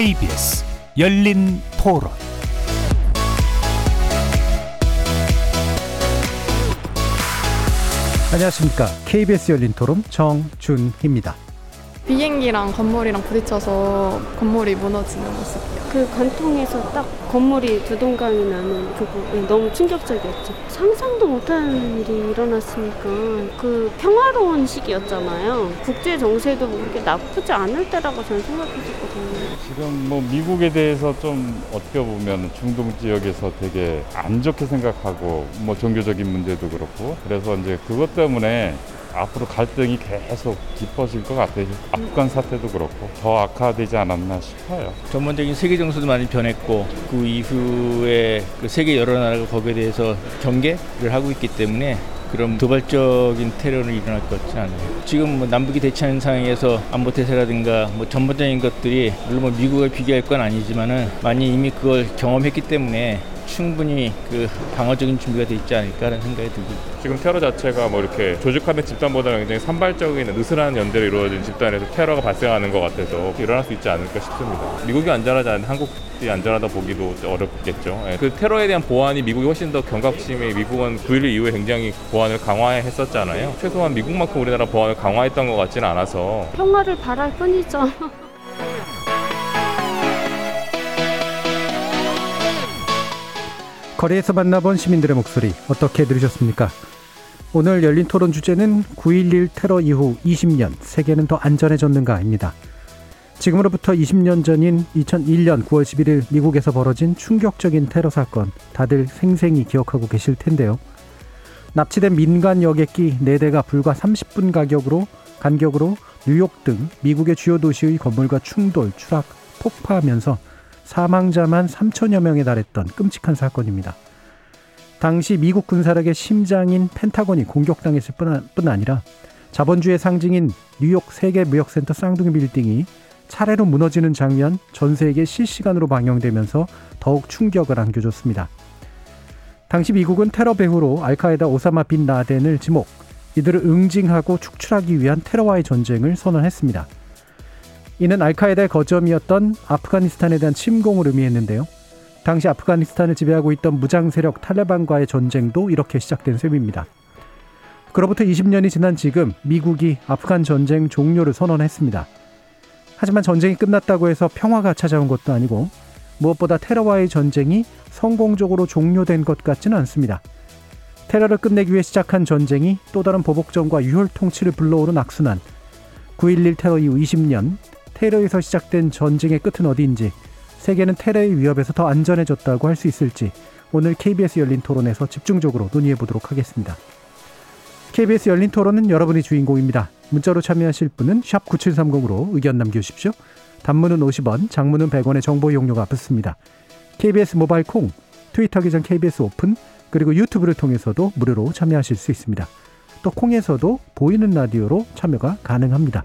KBS 열린 토론 안녕하십니까. KBS 열린 토론 정준희입니다. 비행기랑 건물이랑 부딪혀서 건물이 무너지는 모습이요. 그 관통에서 딱 건물이 두 동강이 나는 그거 너무 충격적이었죠. 상상도 못한 일이 일어났으니까 그 평화로운 시기였잖아요. 국제 정세도 그렇게 나쁘지 않을 때라고 저는 생각했었거든요. 지금 뭐 미국에 대해서 좀 어떻게 보면 중동 지역에서 되게 안 좋게 생각하고 뭐 종교적인 문제도 그렇고 그래서 이제 그것 때문에 앞으로 갈등이 계속 깊어질 것 같아요. 아프간 사태도 그렇고 더 악화되지 않았나 싶어요. 전반적인 세계 정서도 많이 변했고 그 이후에 그 세계 여러 나라가 거기에 대해서 경계를 하고 있기 때문에 그런 도발적인 테러는 일어날 것 같지는 않아요. 지금 뭐 남북이 대치하는 상황에서 안보 태세라든가 뭐 전반적인 것들이 물론 뭐 미국을 비교할 건 아니지만은 많이 이미 그걸 경험했기 때문에 충분히 그 방어적인 준비가 돼 있지 않을까라는 생각이 들고 지금 테러 자체가 뭐 이렇게 조직화된 집단보다는 굉장히 산발적인 느슨한 연대로 이루어진 집단에서 테러가 발생하는 것 같아서 일어날 수 있지 않을까 싶습니다. 미국이 안전하지 않은 한국이 안전하다 보기도 어렵겠죠. 예, 그 테러에 대한 보안이 미국이 훨씬 더 경각심이 미국은 9.11 이후에 굉장히 보안을 강화했었잖아요. 최소한 미국만큼 우리나라 보안을 강화했던 것 같지는 않아서 평화를 바랄 뿐이죠. 거리에서 만나본 시민들의 목소리 어떻게 들으셨습니까? 오늘 열린 토론 주제는 9.11 테러 이후 20년 세계는 더 안전해졌는가입니다. 지금으로부터 20년 전인 2001년 9월 11일 미국에서 벌어진 충격적인 테러 사건 다들 생생히 기억하고 계실 텐데요. 납치된 민간 여객기 4대가 불과 30분 가격으로 간격으로 뉴욕 등 미국의 주요 도시의 건물과 충돌, 추락, 폭파하면서 사망자만 3천여 명에 달했던 끔찍한 사건입니다. 당시 미국 군사력의 심장인 펜타곤이 공격당했을 뿐 아니라 자본주의 상징인 뉴욕 세계무역센터 쌍둥이 빌딩이 차례로 무너지는 장면 전 세계 실시간으로 방영되면서 더욱 충격을 안겨줬습니다. 당시 미국은 테러 배후로 알카에다 오사마 빈 라덴을 지목, 이들을 응징하고 축출하기 위한 테러와의 전쟁을 선언했습니다. 이는 알카에다의 거점이었던 아프가니스탄에 대한 침공을 의미했는데요. 당시 아프가니스탄을 지배하고 있던 무장 세력 탈레반과의 전쟁도 이렇게 시작된 셈입니다. 그로부터 20년이 지난 지금 미국이 아프간 전쟁 종료를 선언했습니다. 하지만 전쟁이 끝났다고 해서 평화가 찾아온 것도 아니고 무엇보다 테러와의 전쟁이 성공적으로 종료된 것 같지는 않습니다. 테러를 끝내기 위해 시작한 전쟁이 또 다른 보복전과 유혈 통치를 불러오는 악순환. 9.11 테러 이후 20년 테러에서 시작된 전쟁의 끝은 어디인지 세계는 테러의 위협에서 더 안전해졌다고 할 수 있을지 오늘 KBS 열린 토론에서 집중적으로 논의해 보도록 하겠습니다. KBS 열린 토론은 여러분이 주인공입니다. 문자로 참여하실 분은 9730으로 의견 남겨주십시오. 단문은 50원, 장문은 100원의 정보 이용료가 붙습니다. KBS 모바일 콩, 트위터 계정 KBS 오픈, 그리고 유튜브를 통해서도 무료로 참여하실 수 있습니다. 또 콩에서도 보이는 라디오로 참여가 가능합니다.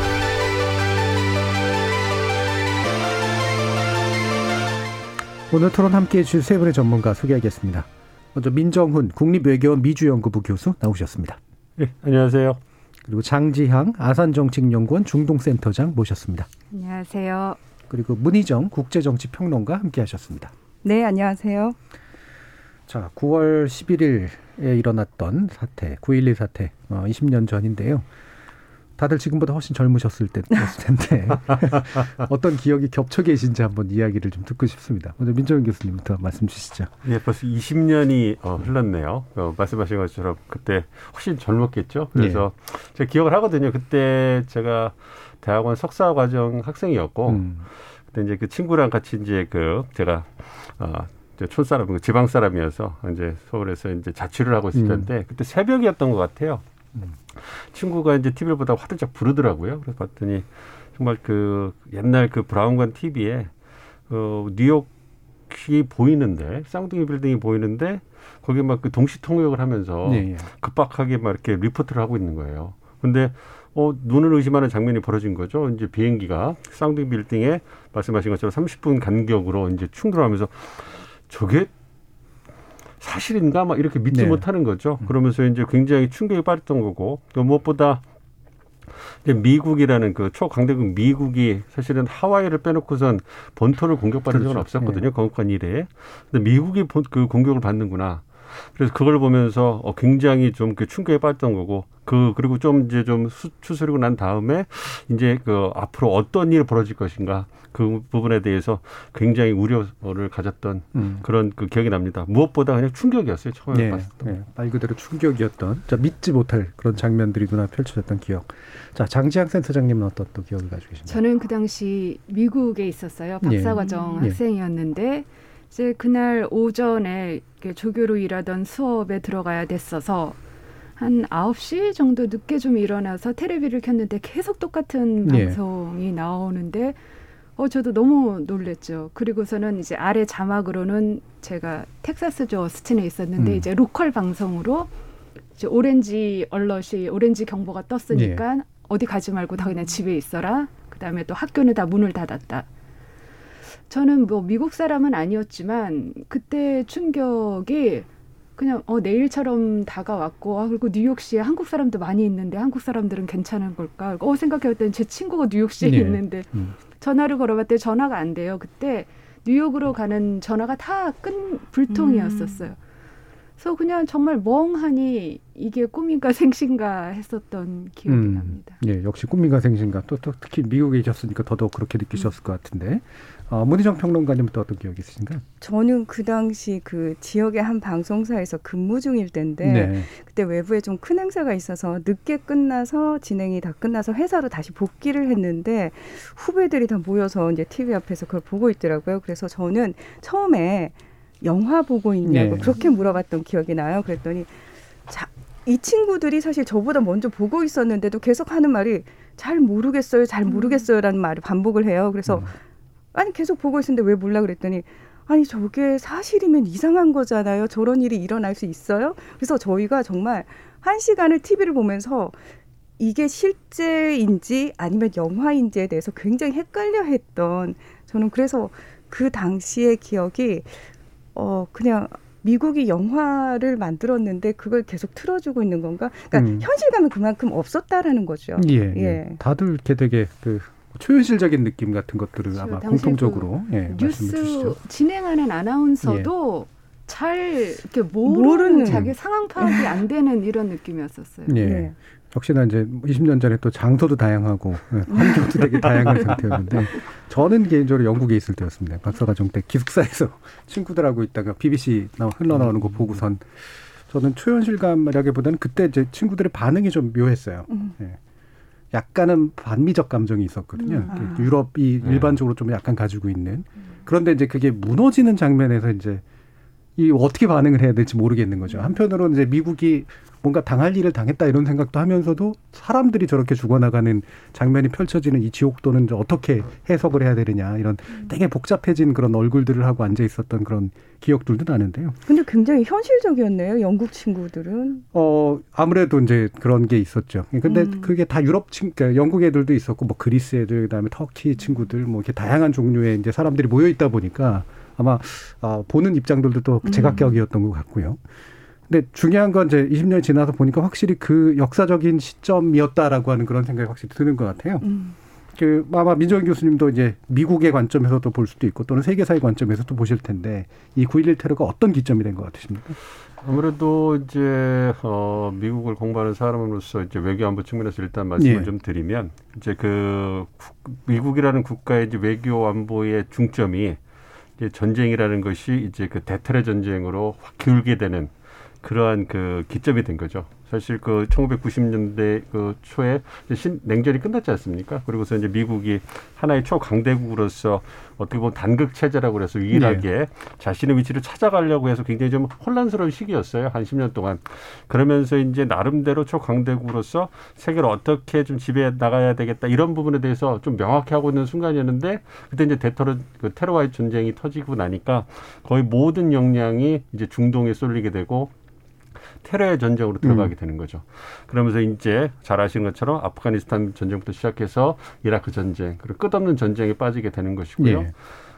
오늘 토론 함께해 주실 세 분의 전문가 소개하겠습니다. 먼저 민정훈 국립외교원 미주연구부 교수 나오셨습니다. 네, 안녕하세요. 그리고 장지향 아산정책연구원 중동센터장 모셨습니다. 안녕하세요. 그리고 문희정 국제정치평론가 함께하셨습니다. 네, 안녕하세요. 자, 9월 11일에 일어났던 사태, 9.11 사태, 어, 20년 전인데요. 다들 지금보다 훨씬 젊으셨을 때였을 텐데 어떤 기억이 겹쳐 계신지 한번 이야기를 좀 듣고 싶습니다. 먼저 민정현 교수님부터 말씀 주시죠. 예, 벌써 20년이 어, 흘렀네요. 어, 말씀하신 것처럼 그때 훨씬 젊었겠죠. 그래서 예. 제가 기억을 하거든요. 그때 제가 대학원 석사 과정 학생이었고 음. 그때 이제 그 친구랑 같이 이제 그 제가 어, 촌 사람, 그 지방 사람이어서 이제 서울에서 이제 자취를 하고 있을 음. 텐데 음. 그때 새벽이었던 것 같아요. 음. 친구가 이제 TV를 보다 화들짝 부르더라고요. 그래서 봤더니 정말 그 옛날 그 브라운관 TV에 어, 뉴욕 뉴욕이 보이는데 쌍둥이 빌딩이 보이는데 거기 막그 동시 통역을 하면서 예, 예. 급박하게 막 이렇게 리포트를 하고 있는 거예요. 근데 어 눈을 의심하는 장면이 벌어진 거죠. 이제 비행기가 쌍둥이 빌딩에 말씀하신 것처럼 30분 간격으로 이제 충돌하면서 저게 사실인가 막 이렇게 믿지 네. 못하는 거죠. 그러면서 이제 굉장히 충격에 빠졌던 거고 또 무엇보다 미국이라는 그 초강대국 미국이 사실은 하와이를 빼놓고선 본토를 공격받은 적은 그렇죠. 없었거든요. 건국한 이래에. 근데 미국이 본- 그 공격을 받는구나. 그래서 그걸 보면서 어, 굉장히 좀그 충격에 빠졌던 거고 그 그리고 좀 이제 좀 수- 추스리고 난 다음에 이제 그 앞으로 어떤 일이 벌어질 것인가 그 부분에 대해서 굉장히 우려를 가졌던 음. 그런 그 기억이 납니다. 무엇보다 그냥 충격이었어요. 처음에 예, 봤을 때. 예, 말 그대로 충격이었던, 자, 믿지 못할 그런 장면들이 눈앞에 펼쳐졌던 기억. 자, 장지학 센터장님은 어떤 또 기억을 가지고 계신가요? 저는 그 당시 미국에 있었어요. 박사과정 예. 학생이었는데 이제 그날 오전에 조교로 일하던 수업에 들어가야 됐어서 한 9시 정도 늦게 좀 일어나서 테레비를 켰는데 계속 똑같은 예. 방송이 나오는데 어 저도 너무 놀랬죠. 그리고서는 이제 아래 자막으로는 제가 텍사스주 어스틴에 있었는데 음. 이제 로컬 방송으로 이제 오렌지 얼럿이 오렌지 경보가 떴으니까 예. 어디 가지 말고 다 그냥 집에 있어라. 그다음에 또 학교는 다 문을 닫았다. 저는 뭐 미국 사람은 아니었지만 그때 충격이 그냥 어 내일처럼 다가왔고 아 그리고 뉴욕시에 한국 사람도 많이 있는데 한국 사람들은 괜찮은 걸까? 어 생각해봤더니 제 친구가 뉴욕시에 예. 있는데 음. 전화를 걸어봤더니 전화가 안 돼요. 그때 뉴욕으로 가는 전화가 다 끈 불통이었었어요. 그래서 그냥 정말 멍하니 이게 꿈인가 생신가 했었던 기억이 음. 납니다. 예, 역시 꿈인가 생신가 또, 또 특히 미국에 계셨으니까 더더욱 그렇게 느끼셨을 것 같은데 어, 문희정 평론가님은 또 어떤 기억이 있으신가요? 저는 그 당시 그 지역의 한 방송사에서 근무 중일 때인데 네. 그때 외부에 좀 큰 행사가 있어서 늦게 끝나서 진행이 다 끝나서 회사로 다시 복귀를 했는데 후배들이 다 모여서 이제 TV 앞에서 그걸 보고 있더라고요. 그래서 저는 처음에 영화 보고 있냐고 네. 그렇게 물어봤던 기억이 나요. 그랬더니 자, 이 친구들이 사실 저보다 먼저 보고 있었는데도 계속 하는 말이 잘 모르겠어요, 잘 모르겠어요라는 말을 반복을 해요. 그래서 음. 아니 계속 보고 있었는데 왜 몰라 그랬더니 아니 저게 사실이면 이상한 거잖아요. 저런 일이 일어날 수 있어요? 그래서 저희가 정말 한 시간을 TV를 보면서 이게 실제인지 아니면 영화인지에 대해서 굉장히 헷갈려 했던 저는 그래서 그 당시의 기억이 어 그냥 미국이 영화를 만들었는데 그걸 계속 틀어주고 있는 건가? 그러니까 음. 현실감이 그만큼 없었다라는 거죠. 예, 예. 예. 다들 이렇게 되게 그 초현실적인 느낌 같은 것들을 그렇죠. 아마 공통적으로 예, 말씀을 뉴스 주시죠. 진행하는 아나운서도 잘 이렇게 모르는, 모르는. 자기 상황 파악이 안 되는 이런 느낌이었었어요. 예. 네. 역시나 이제 20년 전에 또 장소도 다양하고 예, 환경도 되게 다양한 상태였는데 저는 개인적으로 영국에 있을 때였습니다. 박사과정 때 기숙사에서 친구들하고 있다가 BBC 나 흘러나오는 거 보고선 저는 초현실감이라기보다는 그때 이제 친구들의 반응이 좀 묘했어요. 음. 예. 약간은 반미적 감정이 있었거든요. 음. 아. 유럽이 네. 일반적으로 좀 약간 가지고 있는. 그런데 이제 그게 무너지는 장면에서 이제 이 어떻게 반응을 해야 될지 모르겠는 거죠. 한편으로는 이제 미국이 뭔가 당할 일을 당했다 이런 생각도 하면서도 사람들이 저렇게 죽어나가는 장면이 펼쳐지는 이 지옥도는 어떻게 해석을 해야 되느냐 이런 되게 복잡해진 그런 얼굴들을 하고 앉아 있었던 그런 기억들도 나는데요. 근데 굉장히 현실적이었네요. 영국 친구들은. 어 아무래도 이제 그런 게 있었죠. 근데 음. 그게 다 유럽 친, 그러니까 영국 애들도 있었고 뭐 그리스 애들 그다음에 터키 친구들 뭐 이렇게 다양한 종류의 이제 사람들이 모여 있다 보니까 아마 아, 보는 입장들도 또 제각격이었던 것 같고요. 근데 중요한 건 이제 20년이 지나서 보니까 확실히 그 역사적인 시점이었다라고 하는 그런 생각이 확실히 드는 것 같아요. 음. 그 아마 민정희 교수님도 이제 미국의 관점에서도 볼 수도 있고 또는 세계사의 관점에서도 보실 텐데 이 9.11 테러가 어떤 기점이 된 것 같으십니까? 아무래도 이제 어 미국을 공부하는 사람으로서 이제 외교안보 측면에서 일단 말씀을 예. 좀 드리면 이제 그 국- 미국이라는 국가의 이제 외교안보의 중점이 전쟁이라는 것이 이제 그 대테러 전쟁으로 확 기울게 되는 그러한 그 기점이 된 거죠. 사실 그 1990년대 그 초에 신, 냉전이 끝났지 않습니까? 그리고서 이제 미국이 하나의 초강대국으로서 어떻게 보면 단극 체제라고 그래서 유일하게 네. 자신의 위치를 찾아가려고 해서 굉장히 좀 혼란스러운 시기였어요. 한 10년 동안. 그러면서 이제 나름대로 초강대국으로서 세계를 어떻게 좀 지배해 나가야 되겠다 이런 부분에 대해서 좀 명확히 하고 있는 순간이었는데 그때 이제 대테러 그 테러와의 전쟁이 터지고 나니까 거의 모든 역량이 이제 중동에 쏠리게 되고 테러의 전쟁으로 들어가게 음. 되는 거죠. 그러면서 이제 잘 아시는 것처럼 아프가니스탄 전쟁부터 시작해서 이라크 전쟁 그리고 끝없는 전쟁에 빠지게 되는 것이고요. 예.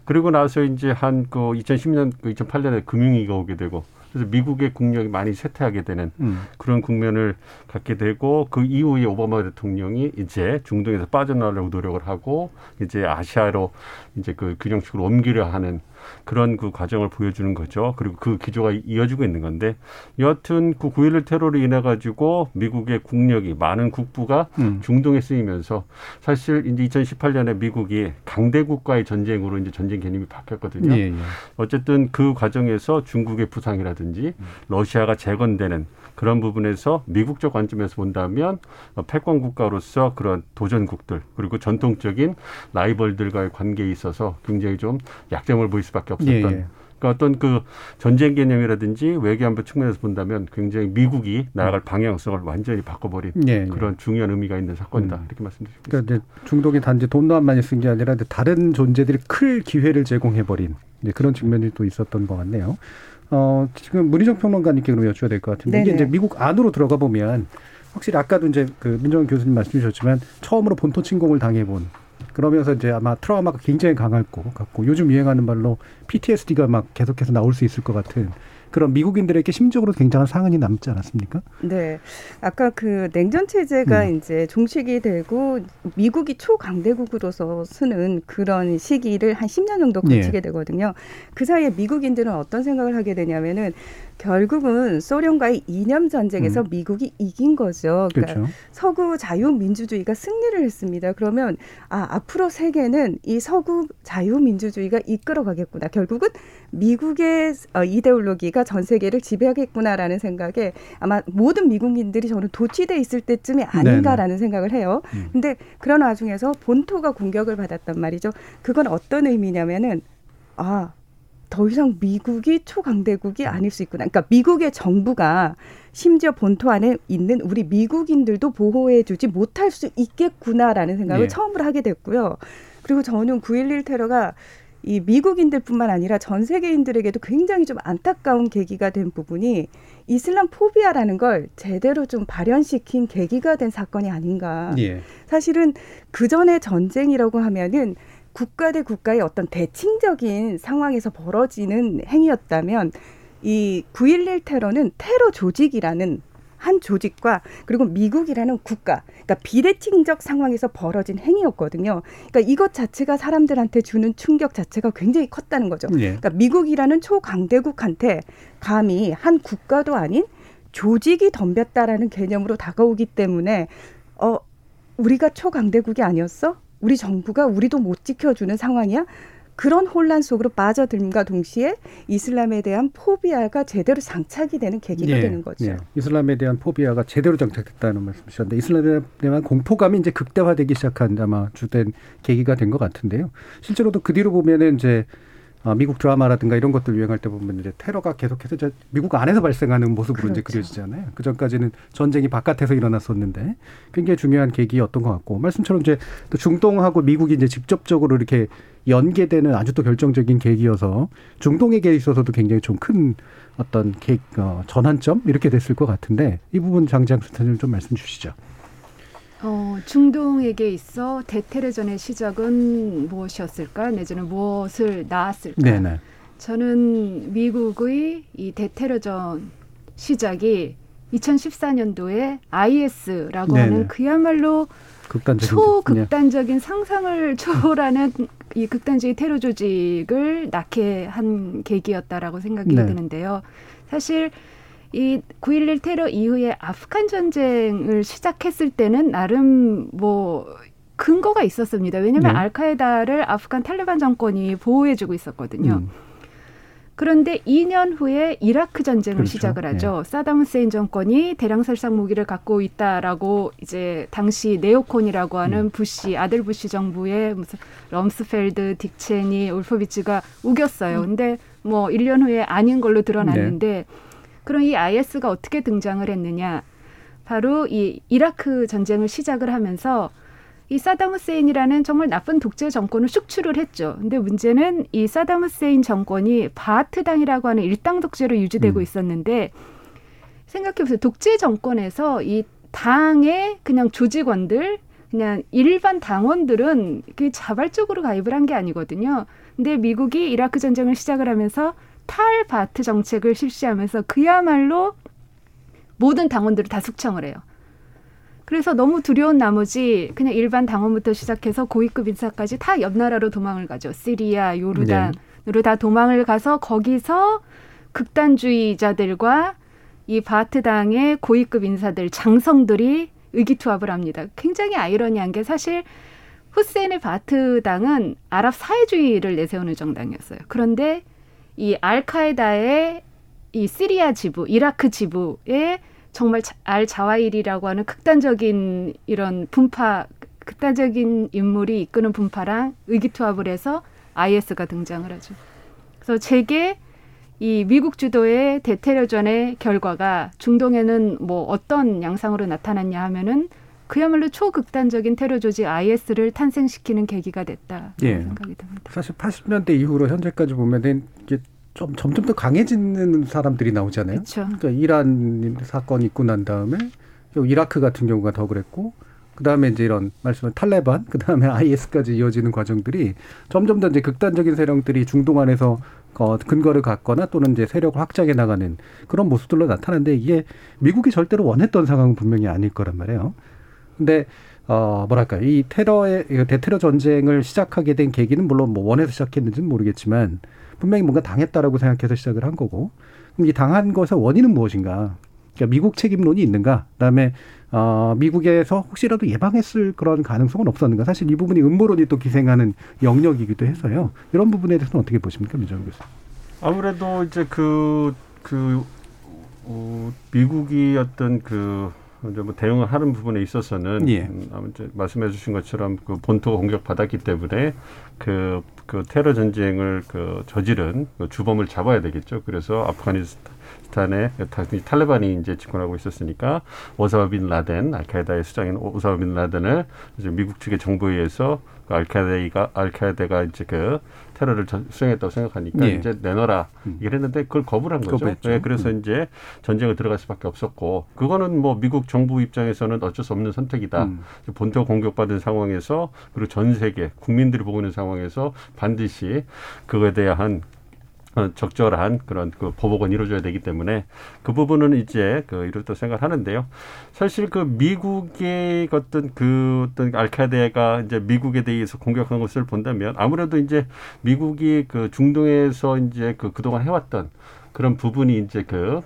그리고 나서 이제 한 그 2010년, 그 2008년에 금융위기가 오게 되고 그래서 미국의 국력이 많이 쇠퇴하게 되는 음. 그런 국면을 갖게 되고 그 이후에 오바마 대통령이 이제 중동에서 빠져나오려고 노력을 하고 이제 아시아로 이제 그 균형축으로 옮기려 하는 그런 그 과정을 보여주는 거죠. 그리고 그 기조가 이어지고 있는 건데 여하튼 그 9.11 테러로 인해 가지고 미국의 국력이 많은 국부가 음. 중동에 쓰이면서 사실 이제 2018년에 미국이 강대국과의 전쟁으로 이제 전쟁 개념이 바뀌었거든요. 예, 예. 어쨌든 그 과정에서 중국의 부상이라든지 러시아가 재건되는 그런 부분에서 미국적 관점에서 본다면 패권 국가로서 그런 도전국들 그리고 전통적인 라이벌들과의 관계에 있어서 굉장히 좀 약점을 보일 수밖에 없었던 예, 예. 그러니까 어떤 그 전쟁 개념이라든지 외교안보 측면에서 본다면 굉장히 미국이 나아갈 음. 방향성을 완전히 바꿔버린 예, 예. 그런 중요한 의미가 있는 사건이다 음. 이렇게 말씀드리겠습니다. 그러니까 중동이 단지 돈만 많이 쓴 게 아니라 다른 존재들이 클 기회를 제공해버린 그런 측면이 또 있었던 것 같네요. 어, 지금 문희정 평론가님께 그럼 여쭤야 될 것 같은데 네네. 이게 이제 미국 안으로 들어가 보면 확실히 아까도 이제 그 민정원 교수님 말씀 주셨지만 처음으로 본토 침공을 당해본 그러면서 이제 아마 트라우마가 굉장히 강할 것 같고 요즘 유행하는 말로 PTSD가 막 계속해서 나올 수 있을 것 같은 그런 미국인들에게 심적으로 굉장한 상흔이 남지 않았습니까? 네. 아까 그 냉전 체제가 음. 이제 종식이 되고 미국이 초강대국으로서 쓰는 그런 시기를 한 10년 정도 거치게 예. 되거든요. 그 사이에 미국인들은 어떤 생각을 하게 되냐면은 결국은 소련과의 이념 전쟁에서 음. 미국이 이긴 거죠. 그러니까 그렇죠. 서구 자유민주주의가 승리를 했습니다. 그러면 아 앞으로 세계는 이 서구 자유민주주의가 이끌어가겠구나. 결국은 미국의 어, 이데올로기가 전 세계를 지배하겠구나라는 생각에 아마 모든 미국인들이 저는 도취돼 있을 때쯤이 아닌가라는 네네. 생각을 해요. 음. 근데 그런 와중에서 본토가 공격을 받았단 말이죠. 그건 어떤 의미냐면은 아 더 이상 미국이 초강대국이 아닐 수 있구나. 그러니까 미국의 정부가 심지어 본토 안에 있는 우리 미국인들도 보호해주지 못할 수 있겠구나라는 생각을 네. 처음으로 하게 됐고요. 그리고 저는 9.11 테러가 이 미국인들뿐만 아니라 전 세계인들에게도 굉장히 좀 안타까운 계기가 된 부분이 이슬람 포비아라는 걸 제대로 좀 발현시킨 계기가 된 사건이 아닌가. 예. 사실은 그 전에 전쟁이라고 하면은 국가 대 국가의 어떤 대칭적인 상황에서 벌어지는 행위였다면 이 9.11 테러는 테러 조직이라는 한 조직과 그리고 미국이라는 국가, 그러니까 비대칭적 상황에서 벌어진 행위였거든요. 그러니까 이것 자체가 사람들한테 주는 충격 자체가 굉장히 컸다는 거죠. 예. 그러니까 미국이라는 초강대국한테 감히 한 국가도 아닌 조직이 덤볐다라는 개념으로 다가오기 때문에 어 우리가 초강대국이 아니었어? 우리 정부가 우리도 못 지켜주는 상황이야? 그런 혼란 속으로 빠져들과 동시에 이슬람에 대한 포비아가 제대로 장착이 되는 계기가 예, 되는 거죠. 예. 이슬람에 대한 포비아가 제대로 장착됐다는 말씀이셨는데 이슬람에 대한 공포감이 이제 극대화되기 시작한 아마 주된 계기가 된 것 같은데요. 실제로도 그 뒤로 보면은 이제 어, 미국 드라마라든가 이런 것들 유행할 때 보면 이제 테러가 계속해서 이제 미국 안에서 발생하는 모습으로 그렇죠. 이제 그려지잖아요. 그 전까지는 전쟁이 바깥에서 일어났었는데 굉장히 중요한 계기였던 것 같고 말씀처럼 이제 또 중동하고 미국이 이제 직접적으로 이렇게 연계되는 아주 또 결정적인 계기여서 중동에게 있어서도 굉장히 좀 큰 어떤 계, 어, 전환점 이렇게 됐을 것 같은데 이 부분 장장 수사님 좀 말씀 주시죠. 어, 중동에게 있어 대테러전의 시작은 무엇이었을까? 내지는 무엇을 낳았을까? 네네. 저는 미국의 이 대테러전 시작이 2014년도에 IS라고 네네. 하는 그야말로 극단적인, 초극단적인 상상을 초월하는 이 극단적인 테러 조직을 낳게 한 계기였다라고 생각이 네. 드는데요. 사실 이 9.11 테러 이후에 아프간 전쟁을 시작했을 때는 나름 뭐 근거가 있었습니다. 왜냐하면 네. 알카에다를 아프간 탈레반 정권이 보호해주고 있었거든요. 음. 그런데 2년 후에 이라크 전쟁을 그렇죠. 시작을 하죠. 사담 후세인 정권이 대량 살상 무기를 갖고 있다라고 이제 당시 네오콘이라고 하는 부시 아들 부시 정부의 무슨 럼스펠드, 딕 체니, 울포위츠가 우겼어요. 근데 뭐 1년 후에 아닌 걸로 드러났는데 그럼 이 IS가 어떻게 등장을 했느냐? 바로 이 이라크 전쟁을 시작을 하면서 이 사담 후세인이라는 정말 나쁜 독재 정권을 축출을 했죠. 근데 문제는 이 사담 후세인 정권이 바트당이라고 하는 일당 독재로 유지되고 음. 있었는데 생각해 보세요. 독재 정권에서 이 당의 그냥 조직원들 그냥 일반 당원들은 그 자발적으로 가입을 한 게 아니거든요. 근데 미국이 이라크 전쟁을 시작을 하면서 탈바트 정책을 실시하면서 그야말로 모든 당원들을 다 숙청을 해요. 그래서 너무 두려운 나머지 그냥 일반 당원부터 시작해서 고위급 인사까지 다 옆 나라로 도망을 가죠. 시리아, 요르단으로 다 도망을 가서 거기서 극단주의자들과 이 바하트당의 고위급 인사들, 장성들이 의기투합을 합니다. 굉장히 아이러니한 게 사실 후세인의 바하트당은 아랍 사회주의를 내세우는 정당이었어요. 그런데 이 알카에다의 이 시리아 지부, 이라크 지부에 정말 자- 알 자와일이라고 하는 극단적인 이런 분파, 극단적인 인물이 이끄는 분파랑 의기투합을 해서 IS가 등장을 하죠. 그래서 제게 이 미국 주도의 대테러전의 결과가 중동에는 뭐 어떤 양상으로 나타났냐 하면은 그야말로 초극단적인 테러 조직 IS를 탄생시키는 계기가 됐다 예. 생각이 듭니다. 사실 80년대 이후로 현재까지 보면은 이게 좀 점점 더 강해지는 사람들이 나오잖아요. 그렇죠. 그러니까 이란 사건이 있고 난 다음에 또 이라크 같은 경우가 더 그랬고 그다음에 이제 이런 말씀은 탈레반 그다음에 IS까지 이어지는 과정들이 점점 더 이제 극단적인 세력들이 중동 안에서 어, 근거를 갖거나 또는 이제 세력을 확장해 나가는 그런 모습들로 나타나는데 이게 미국이 절대로 원했던 상황은 분명히 아닐 거란 말이에요. 근데 어 뭐랄까 이 테러의 이 대테러 전쟁을 시작하게 된 계기는 물론 뭐 원해서 시작했는지는 모르겠지만 분명히 뭔가 당했다라고 생각해서 시작을 한 거고 그럼 이 당한 것의 원인은 무엇인가? 그러니까 미국 책임론이 있는가? 그다음에 어 미국에서 혹시라도 예방했을 그런 가능성은 없었는가? 사실 이 부분이 음모론이 또 기생하는 영역이기도 해서요. 이런 부분에 대해서는 어떻게 보십니까, 민정 교수? 아무래도 이제 그, 그, 어, 미국이 어떤 그, 이제 뭐 대응을 하는 부분에 있어서는 예. 음, 아무튼 말씀해 주신 것처럼 그 본토가 공격 받았기 때문에 그, 그 테러 전쟁을 그 저지른 그 주범을 잡아야 되겠죠. 그래서 아프가니스탄 에 타- 탈레반이 이제 집권하고 있었으니까 오사마 빈 라덴 알카에다의 수장인 오사마 빈 라덴을 이제 미국 측의 정보에 의해서 그 알카에다가 알카에다가 이제 그 테러를 저- 수행했다고 생각하니까 예. 이제 내놔라 음. 이걸 했는데 그걸 거부를 한 거죠. 거부했죠. 예, 그래서 음. 이제 전쟁을 들어갈 수밖에 없었고 그거는 뭐 미국 정부 입장에서는 어쩔 수 없는 선택이다. 음. 본토 공격받은 상황에서 그리고 전 세계 국민들이 보고 있는 상황에서 반드시 그거에 대한 어, 적절한 그런 그 보복은 이루어져야 되기 때문에 그 부분은 이제 그 이렇다 생각하는데요. 사실 그 미국의 어떤 그 어떤 알카데가 이제 미국에 대해서 공격한 것을 본다면 아무래도 이제 미국이 그 중동에서 이제 그 그동안 해왔던 그런 부분이 이제 그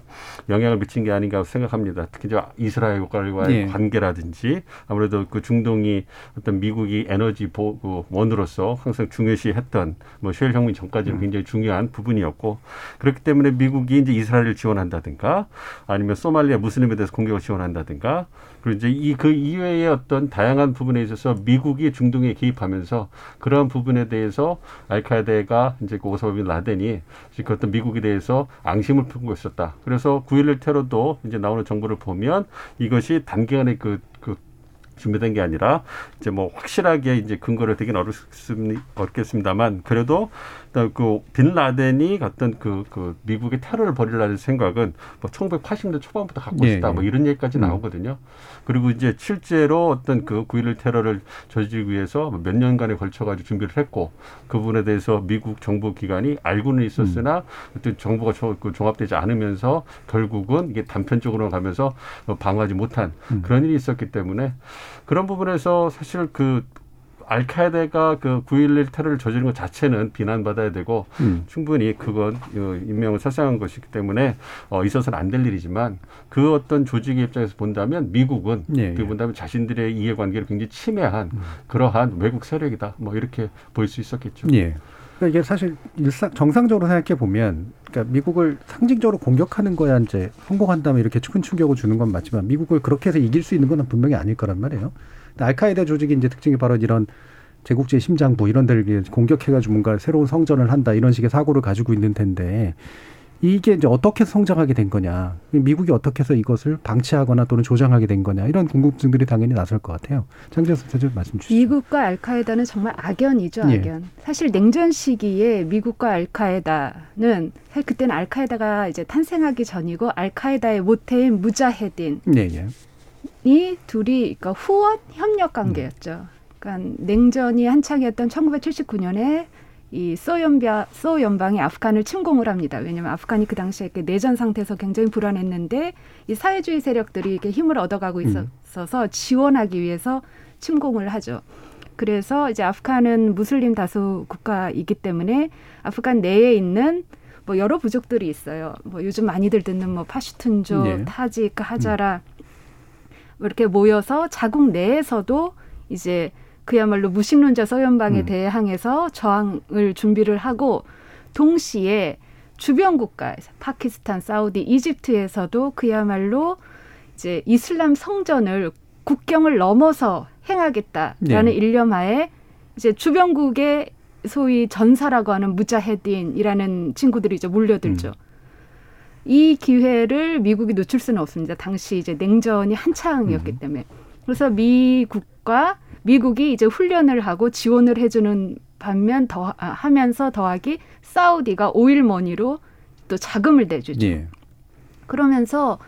영향을 미친 게 아닌가 생각합니다. 특히 이제 이스라엘과의 예. 관계라든지 아무래도 그 중동이 어떤 미국이 에너지 보고 원으로서 항상 중요시했던 뭐 셰일 혁명 전까지는 음. 굉장히 중요한 부분이었고 그렇기 때문에 미국이 이제 이스라엘을 지원한다든가 아니면 소말리아 무슬림에 대해서 공격을 지원한다든가 그리고 이제 이 그 이외의 어떤 다양한 부분에 있어서 미국이 중동에 개입하면서 그러한 부분에 대해서 알카에데가 이제 그 오사마 빈 라덴이 그 어떤 미국에 대해서 앙심을 품고 있었다. 그래서 9.11 테러도 이제 나오는 정보를 보면 이것이 단기간에 그, 그 준비된 게 아니라 이제 뭐 확실하게 이제 근거를 되긴 어렵습니, 어렵겠습니다만 그래도 그 빈 라덴이 어떤 그, 그 미국의 테러를 벌이려는 생각은 뭐 1980년대 초반부터 갖고 예. 예. 뭐 이런 얘기까지 음. 나오거든요. 그리고 이제 실제로 어떤 그 9.11 테러를 저지르기 위해서 몇 년간에 걸쳐가지고 준비를 했고 그 부분에 대해서 미국 정부 기관이 알고는 있었으나 어떤 정보가 조- 그 종합되지 않으면서 결국은 이게 단편적으로 가면서 뭐 방어하지 못한 음. 그런 일이 있었기 때문에 그런 부분에서 사실 그 알카에데가 그 9.11 테러를 저지른 것 자체는 비난받아야 되고 음. 충분히 그건 어, 인명을 살상한 것이기 때문에 어, 있어서는 안 될 일이지만 그 어떤 조직의 입장에서 본다면 미국은 예, 그 예. 본다면 자신들의 이해관계를 굉장히 침해한 그러한 외국 세력이다. 뭐 이렇게 볼 수 있었겠죠. 예. 그러니까 이게 사실 일상 정상적으로 생각해 보면 그러니까 미국을 상징적으로 공격하는 거야 이제 성공한다면 이렇게 큰 충격을 주는 건 맞지만 미국을 그렇게 해서 이길 수 있는 건 분명히 아닐 거란 말이에요. 알카에다 조직이 이제 특징이 바로 이런 제국주의 심장부 이런 데를 공격해가지고 뭔가 새로운 성전을 한다 이런 식의 사고를 가지고 있는 텐데 이게 이제 어떻게 성장하게 된 거냐, 미국이 어떻게 해서 이것을 방치하거나 또는 조장하게 된 거냐 이런 궁금증들이 당연히 나설 것 같아요. 장재현 선생님 말씀 주시죠. 미국과 알카에다는 정말 악연이죠, 예. 악연. 사실 냉전 시기에 미국과 알카에다는 사실 그때는 알카에다가 이제 탄생하기 전이고 알카에다의 모태인 무자헤딘 네, 예. 이 둘이 그러니까 후원 협력 관계였죠. 그러니까 냉전이 한창이었던 1979년에 이 소연방 소연방이 아프간을 침공을 합니다. 왜냐하면 아프간이 그 당시에 이렇게 내전 상태에서 굉장히 불안했는데 이 사회주의 세력들이 이렇게 힘을 얻어가고 있어서 지원하기 위해서 침공을 하죠. 그래서 이제 아프간은 무슬림 다수 국가이기 때문에 아프간 내에 있는 뭐 여러 부족들이 있어요. 뭐 요즘 많이들 듣는 뭐 파슈툰족, 네. 타지크, 하자라 뭐 이렇게 모여서 자국 내에서도 이제 그야말로 무신론자 서연방에 음. 대항해서 저항을 준비를 하고 동시에 주변 국가에서 파키스탄, 사우디, 이집트에서도 그야말로 이제 이슬람 성전을 국경을 넘어서 행하겠다라는 네. 일념하에 이제 주변국의 소위 전사라고 하는 무자헤딘이라는 친구들이 이제 몰려들죠. 이 기회를 미국이 놓칠 수는 없습니다. 당시 이제 냉전이 한창이었기 때문에. 그래서 미국과 미국이 이제 훈련을 하고 지원을 해주는 반면 더 아, 하면서 더하기 사우디가 오일 머니로 또 자금을 내주죠. 예. 그러면서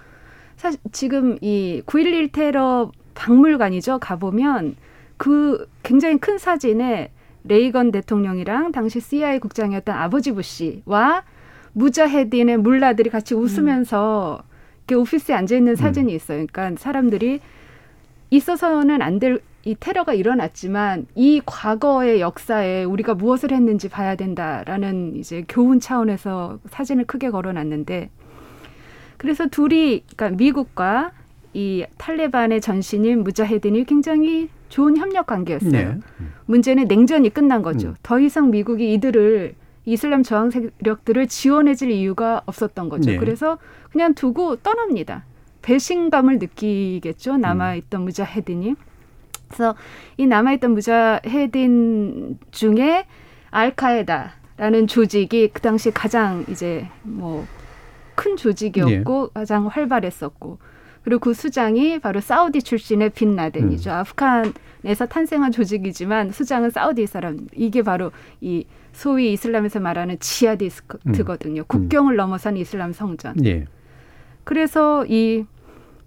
사실 지금 이 9.11 테러 박물관이죠. 가보면 그 굉장히 큰 사진에 레이건 대통령이랑 당시 CIA 국장이었던 아버지 부시와 무자헤딘의 물라들이 같이 웃으면서 이렇게 오피스에 앉아 있는 사진이 있어요. 그러니까 사람들이 있어서는 안 될 이 테러가 일어났지만 이 과거의 역사에 우리가 무엇을 했는지 봐야 된다라는 이제 교훈 차원에서 사진을 크게 걸어놨는데 그래서 둘이 그러니까 미국과 이 탈레반의 전신인 무자헤딘이 굉장히 좋은 협력 관계였어요. 네. 문제는 냉전이 끝난 거죠. 더 이상 미국이 이들을 이슬람 저항 세력들을 지원해줄 이유가 없었던 거죠. 네. 그래서 그냥 두고 떠납니다. 배신감을 느끼겠죠. 남아있던 무자헤딘이. 그래서 이 남아있던 무자헤딘 중에 알카에다라는 조직이 그 당시 가장 이제 뭐 큰 조직이었고 가장 활발했었고 그리고 그 수장이 바로 사우디 출신의 빈 라덴이죠. 아프간에서 탄생한 조직이지만 수장은 사우디 사람. 이게 바로 이 소위 이슬람에서 말하는 지하디스트거든요. 국경을 넘어선 이슬람 성전. 예. 그래서 이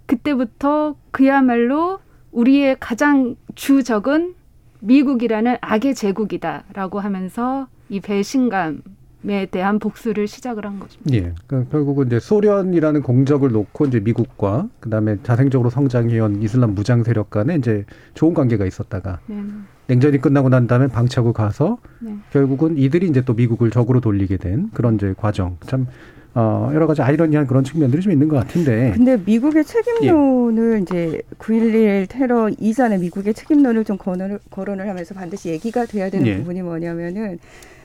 그때부터 그야말로 우리의 가장 주적은 미국이라는 악의 제국이다라고 하면서 이 배신감 에 대한 복수를 시작을 한 거죠. 예. 그러니까 결국은 이제 소련이라는 공적을 놓고 이제 미국과 그다음에 자생적으로 성장해온 이슬람 무장 세력 간에 이제 좋은 관계가 있었다가 네. 냉전이 끝나고 난 다음에 방치하고 가서 네. 결국은 이들이 이제 또 미국을 적으로 돌리게 된 그런 이제 과정. 참 어, 여러 가지 아이러니한 그런 측면들이 좀 있는 것 같은데. 근데 미국의 책임론을 이제 9.11 테러 이전에 미국의 책임론을 좀 거론을, 거론을 하면서 반드시 얘기가 돼야 되는 예. 부분이 뭐냐면은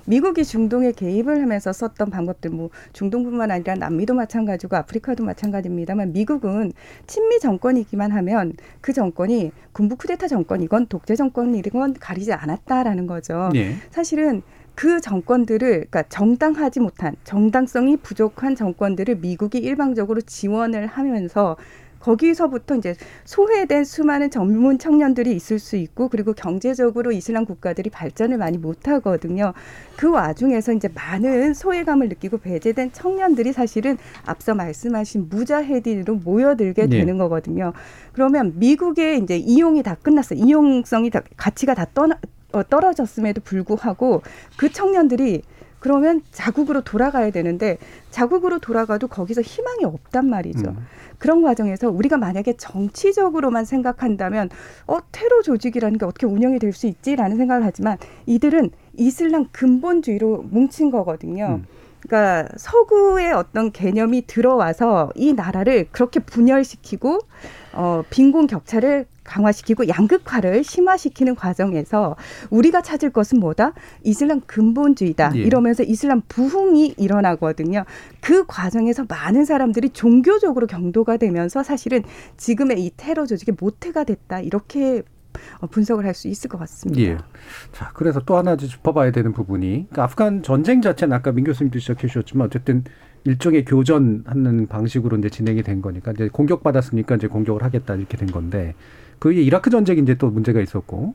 미국이 중동에 개입을 하면서 썼던 방법들 뭐 중동뿐만 아니라 남미도 마찬가지고 아프리카도 마찬가지입니다만 미국은 친미 정권이기만 하면 그 정권이 군부 쿠데타 정권이건 독재 정권이건 가리지 않았다라는 거죠. 예. 사실은 그 정권들을 그러니까 정당하지 못한 정당성이 부족한 정권들을 미국이 일방적으로 지원을 하면서 거기서부터 이제 소외된 수많은 전문 청년들이 있을 수 있고 그리고 경제적으로 이슬람 국가들이 발전을 많이 못 하거든요. 그 와중에서 이제 많은 소외감을 느끼고 배제된 청년들이 사실은 앞서 말씀하신 무자헤딘으로 모여들게 네. 되는 거거든요. 그러면 미국의 이제 이용이 다 끝났어요. 이용성이 다 가치가 다 떠나 어, 떨어졌음에도 불구하고 그 청년들이 그러면 자국으로 돌아가야 되는데 자국으로 돌아가도 거기서 희망이 없단 말이죠. 음. 그런 과정에서 우리가 만약에 정치적으로만 생각한다면 어 테러 조직이라는 게 어떻게 운영이 될 수 있지라는 생각을 하지만 이들은 이슬람 근본주의로 뭉친 거거든요. 음. 그러니까 서구의 어떤 개념이 들어와서 이 나라를 그렇게 분열시키고 어 빈곤 격차를 강화시키고 양극화를 심화시키는 과정에서 우리가 찾을 것은 뭐다? 이슬람 근본주의다. 예. 이러면서 이슬람 부흥이 일어나거든요. 그 과정에서 많은 사람들이 종교적으로 경도가 되면서 사실은 지금의 이 테러 조직의 모태가 됐다. 이렇게 어, 분석을 할 수 있을 것 같습니다. 예. 자, 그래서 또 하나 짚어봐야 되는 부분이 그러니까 아프간 전쟁 자체는 아까 민 교수님도 지적해 주셨지만 어쨌든 일종의 교전하는 방식으로 이제 진행이 된 거니까 이제 공격받았으니까 이제 공격을 하겠다 이렇게 된 건데 그 이라크 전쟁이 이제 또 문제가 있었고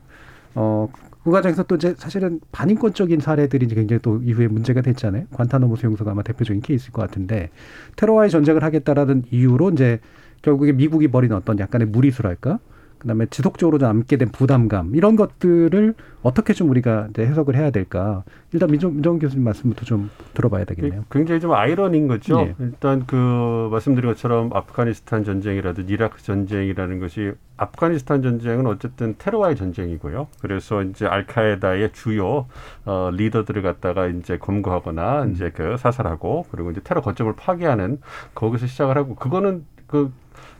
어. 그 과정에서 또 이제 사실은 반인권적인 사례들이 이제 굉장히 또 이후에 문제가 됐잖아요. 관타노모 수용소가 아마 대표적인 케이스일 것 같은데 테러와의 전쟁을 하겠다라는 이유로 이제 결국에 미국이 벌인 어떤 약간의 무리수랄까 그다음에 지속적으로 남게 된 부담감 이런 것들을 어떻게 좀 우리가 이제 해석을 해야 될까? 일단 민정, 민정 교수님 말씀부터 좀 들어봐야 되겠네요. 굉장히 좀 아이러니인 거죠. 네. 일단 그 말씀드린 것처럼 아프가니스탄 전쟁이라든지 이라크 전쟁이라는 것이 아프가니스탄 전쟁은 어쨌든 테러와의 전쟁이고요. 그래서 이제 알카에다의 주요 어, 리더들을 갖다가 이제 검거하거나 음. 이제 그 사살하고 그리고 이제 테러 거점을 파괴하는 거기서 시작을 하고 그거는 그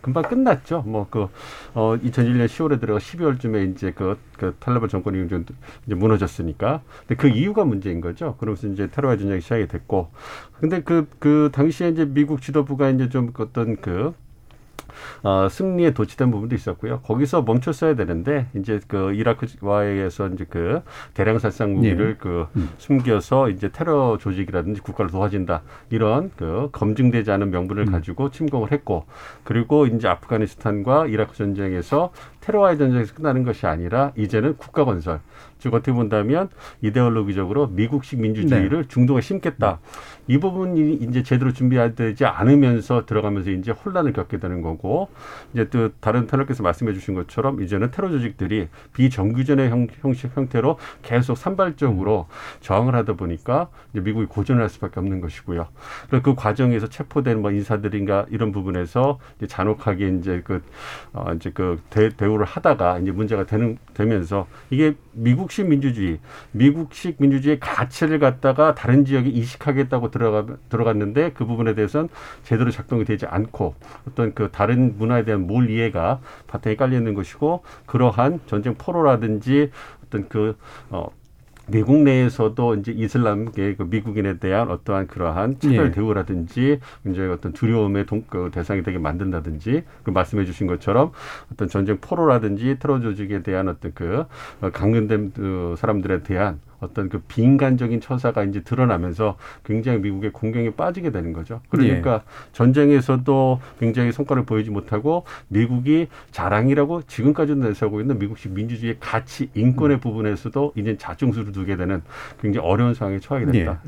금방 끝났죠. 뭐 그 어 2001년 10월에 들어가 12월쯤에 이제 그, 그 탈레반 정권이 이제 무너졌으니까. 근데 그 이유가 문제인 거죠. 그러면서 이제 테러와 전쟁이 시작이 됐고. 근데 그그 당시에 이제 미국 지도부가 이제 좀 어떤 그 어, 승리에 도취된 부분도 있었고요. 거기서 멈췄어야 되는데 이제 그 이라크와에서 이제 그 대량 살상 무기를 예. 그 음. 숨겨서 이제 테러 조직이라든지 국가를 도와준다 이런 그 검증되지 않은 명분을 음. 가지고 침공을 했고 그리고 이제 아프가니스탄과 이라크 전쟁에서 테러와의 전쟁에서 끝나는 것이 아니라 이제는 국가 건설 즉 어떻게 본다면 이데올로기적으로 미국식 민주주의를 네. 중동에 심겠다 이 부분이 이제 제대로 준비되지 않으면서 들어가면서 이제 혼란을 겪게 되는 거고 이제 또 다른 패널께서 말씀해 주신 것처럼 이제는 테러 조직들이 비정규전의 형, 형식 형태로 계속 산발적으로 저항을 하다 보니까 이제 미국이 고전을 할 수밖에 없는 것이고요. 그래서 그 과정에서 체포된 뭐 인사들인가 이런 부분에서 이제 잔혹하게 이제 그 어, 이제 그 대, 대우를 하다가 이제 문제가 되는 되면서 이게 미국식 민주주의, 미국식 민주주의의 가치를 갖다가 다른 지역에 이식하겠다고 들어가 들어갔는데 그 부분에 대해서는 제대로 작동이 되지 않고 어떤 그 다른 문화에 대한 몰 이해가 바탕에 깔려 있는 것이고 그러한 전쟁 포로라든지 어떤 그 어. 미국 내에서도 이제 이슬람계 그 미국인에 대한 어떠한 그러한 차별 예. 대우라든지 굉장히 어떤 두려움의 동, 그 대상이 되게 만든다든지 그 말씀해 주신 것처럼 어떤 전쟁 포로라든지 테러 조직에 대한 어떤 그 어, 강근된 그 사람들에 대한 어떤 그 비인간적인 처사가 이제 드러나면서 굉장히 미국의 공경에 빠지게 되는 거죠. 그러니까 전쟁에서도 굉장히 성과를 보이지 못하고 미국이 자랑이라고 지금까지도 내세우고 있는 미국식 민주주의의 가치, 인권의 부분에서도 이제 자충수를 두게 되는 굉장히 어려운 상황에 처하게 된다.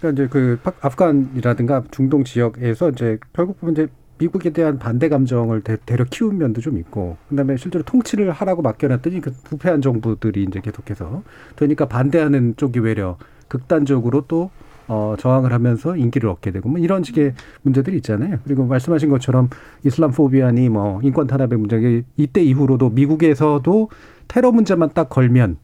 그러니까 이제 그 파- 아프간이라든가 중동 지역에서 이제 결국 보면 이제 미국에 대한 반대 감정을 대, 대려 키운 면도 좀 있고 그다음에 실제로 통치를 하라고 맡겨놨더니 그 부패한 정부들이 이제 계속해서 되니까 반대하는 쪽이 외려 극단적으로 또 어, 저항을 하면서 인기를 얻게 되고 뭐 이런 식의 문제들이 있잖아요. 그리고 말씀하신 것처럼 이슬람 포비아니 뭐 인권 탄압의 문제 이때 이후로도 미국에서도 테러 문제만 딱 걸면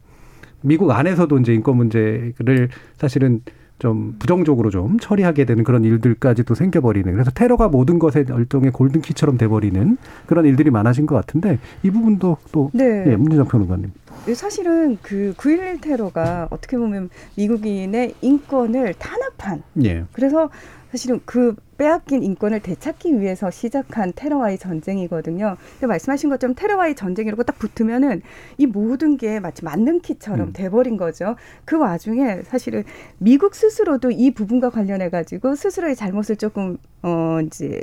미국 안에서도 이제 인권 문제를 사실은 좀 부정적으로 좀 처리하게 되는 그런 일들까지도 생겨버리는 그래서 테러가 모든 것의 일종의 골든키처럼 돼버리는 그런 일들이 많아진 것 같은데 이 부분도 또 네. 예, 문진정 평론가님 사실은 그 9.11 테러가 어떻게 보면 미국인의 인권을 탄압한 예. 그래서 사실은 그 빼앗긴 인권을 되찾기 위해서 시작한 테러와의 전쟁이거든요. 근데 말씀하신 것처럼 테러와의 전쟁이라고 딱 붙으면은 이 모든 게 마치 만능키처럼 음. 돼버린 거죠. 그 와중에 사실은 미국 스스로도 이 부분과 관련해 가지고 스스로의 잘못을 조금 어 이제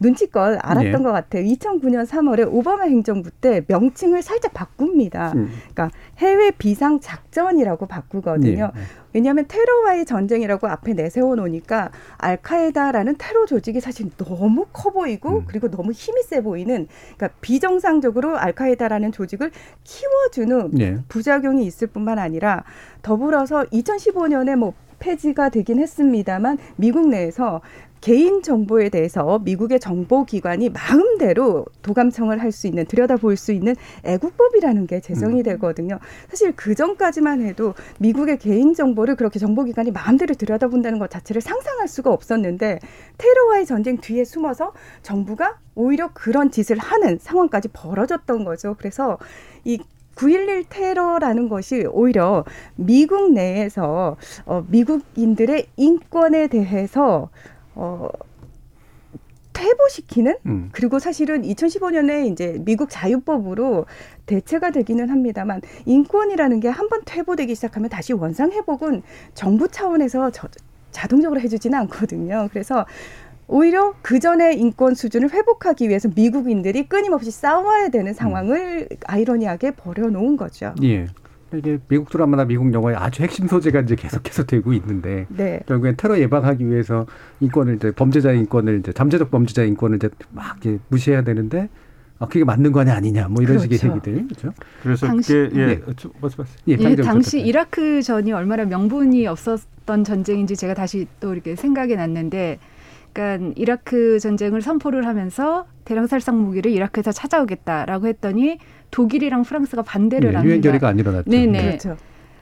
눈치껏 알았던 네. 것 같아요. 2009년 3월에 오바마 행정부 때 명칭을 살짝 바꿉니다. 음. 그러니까 해외 비상 작전이라고 바꾸거든요. 예. 왜냐하면 테러와의 전쟁이라고 앞에 내세워 놓으니까 알카에다라는 테러 조직이 사실 너무 커 보이고 음. 그리고 너무 힘이 세 보이는 그러니까 비정상적으로 알카에다라는 조직을 키워주는 예. 부작용이 있을 뿐만 아니라 더불어서 2015년에 뭐 폐지가 되긴 했습니다만 미국 내에서 개인 정보에 대해서 미국의 정보기관이 마음대로 도감청을 할 수 있는 들여다볼 수 있는 애국법이라는 게 제정이 되거든요. 사실 그 전까지만 해도 미국의 개인 정보를 그렇게 정보기관이 마음대로 들여다본다는 것 자체를 상상할 수가 없었는데 테러와의 전쟁 뒤에 숨어서 정부가 오히려 그런 짓을 하는 상황까지 벌어졌던 거죠. 그래서 이 9.11 테러라는 것이 오히려 미국 내에서 어, 미국인들의 인권에 대해서 어, 퇴보시키는 음. 그리고 사실은 2015년에 이제 미국 자유법으로 대체가 되기는 합니다만 인권이라는 게 한 번 퇴보되기 시작하면 다시 원상 회복은 정부 차원에서 저, 자동적으로 해주지는 않거든요. 그래서 오히려 그 전의 인권 수준을 회복하기 위해서 미국인들이 끊임없이 싸워야 되는 상황을 아이러니하게 벌여놓은 거죠. 예. 이게 미국 드라마나 미국 영화의 아주 핵심 소재가 이제 계속해서 되고 있는데 네. 결국엔 테러 예방하기 위해서 인권을 이제 범죄자의 인권을 이제 잠재적 범죄자의 인권을 이제 막 이제 무시해야 되는데 아, 그게 맞는 거냐 아니냐 뭐 이런 식의 그렇죠. 얘기들 그렇죠. 그래서 당시- 그게 예, 네. 예, 이 장정 당시. 이라크 전이 얼마나 명분이 없었던 전쟁인지 제가 다시 또 이렇게 생각이 났는데, 그러니까 이라크 전쟁을 선포를 하면서 대량 살상 무기를 이라크에서 찾아오겠다라고 했더니 독일이랑 프랑스가 반대를 네, 합니다. 유엔 결의가 안 일어났죠. 네네. 그렇죠.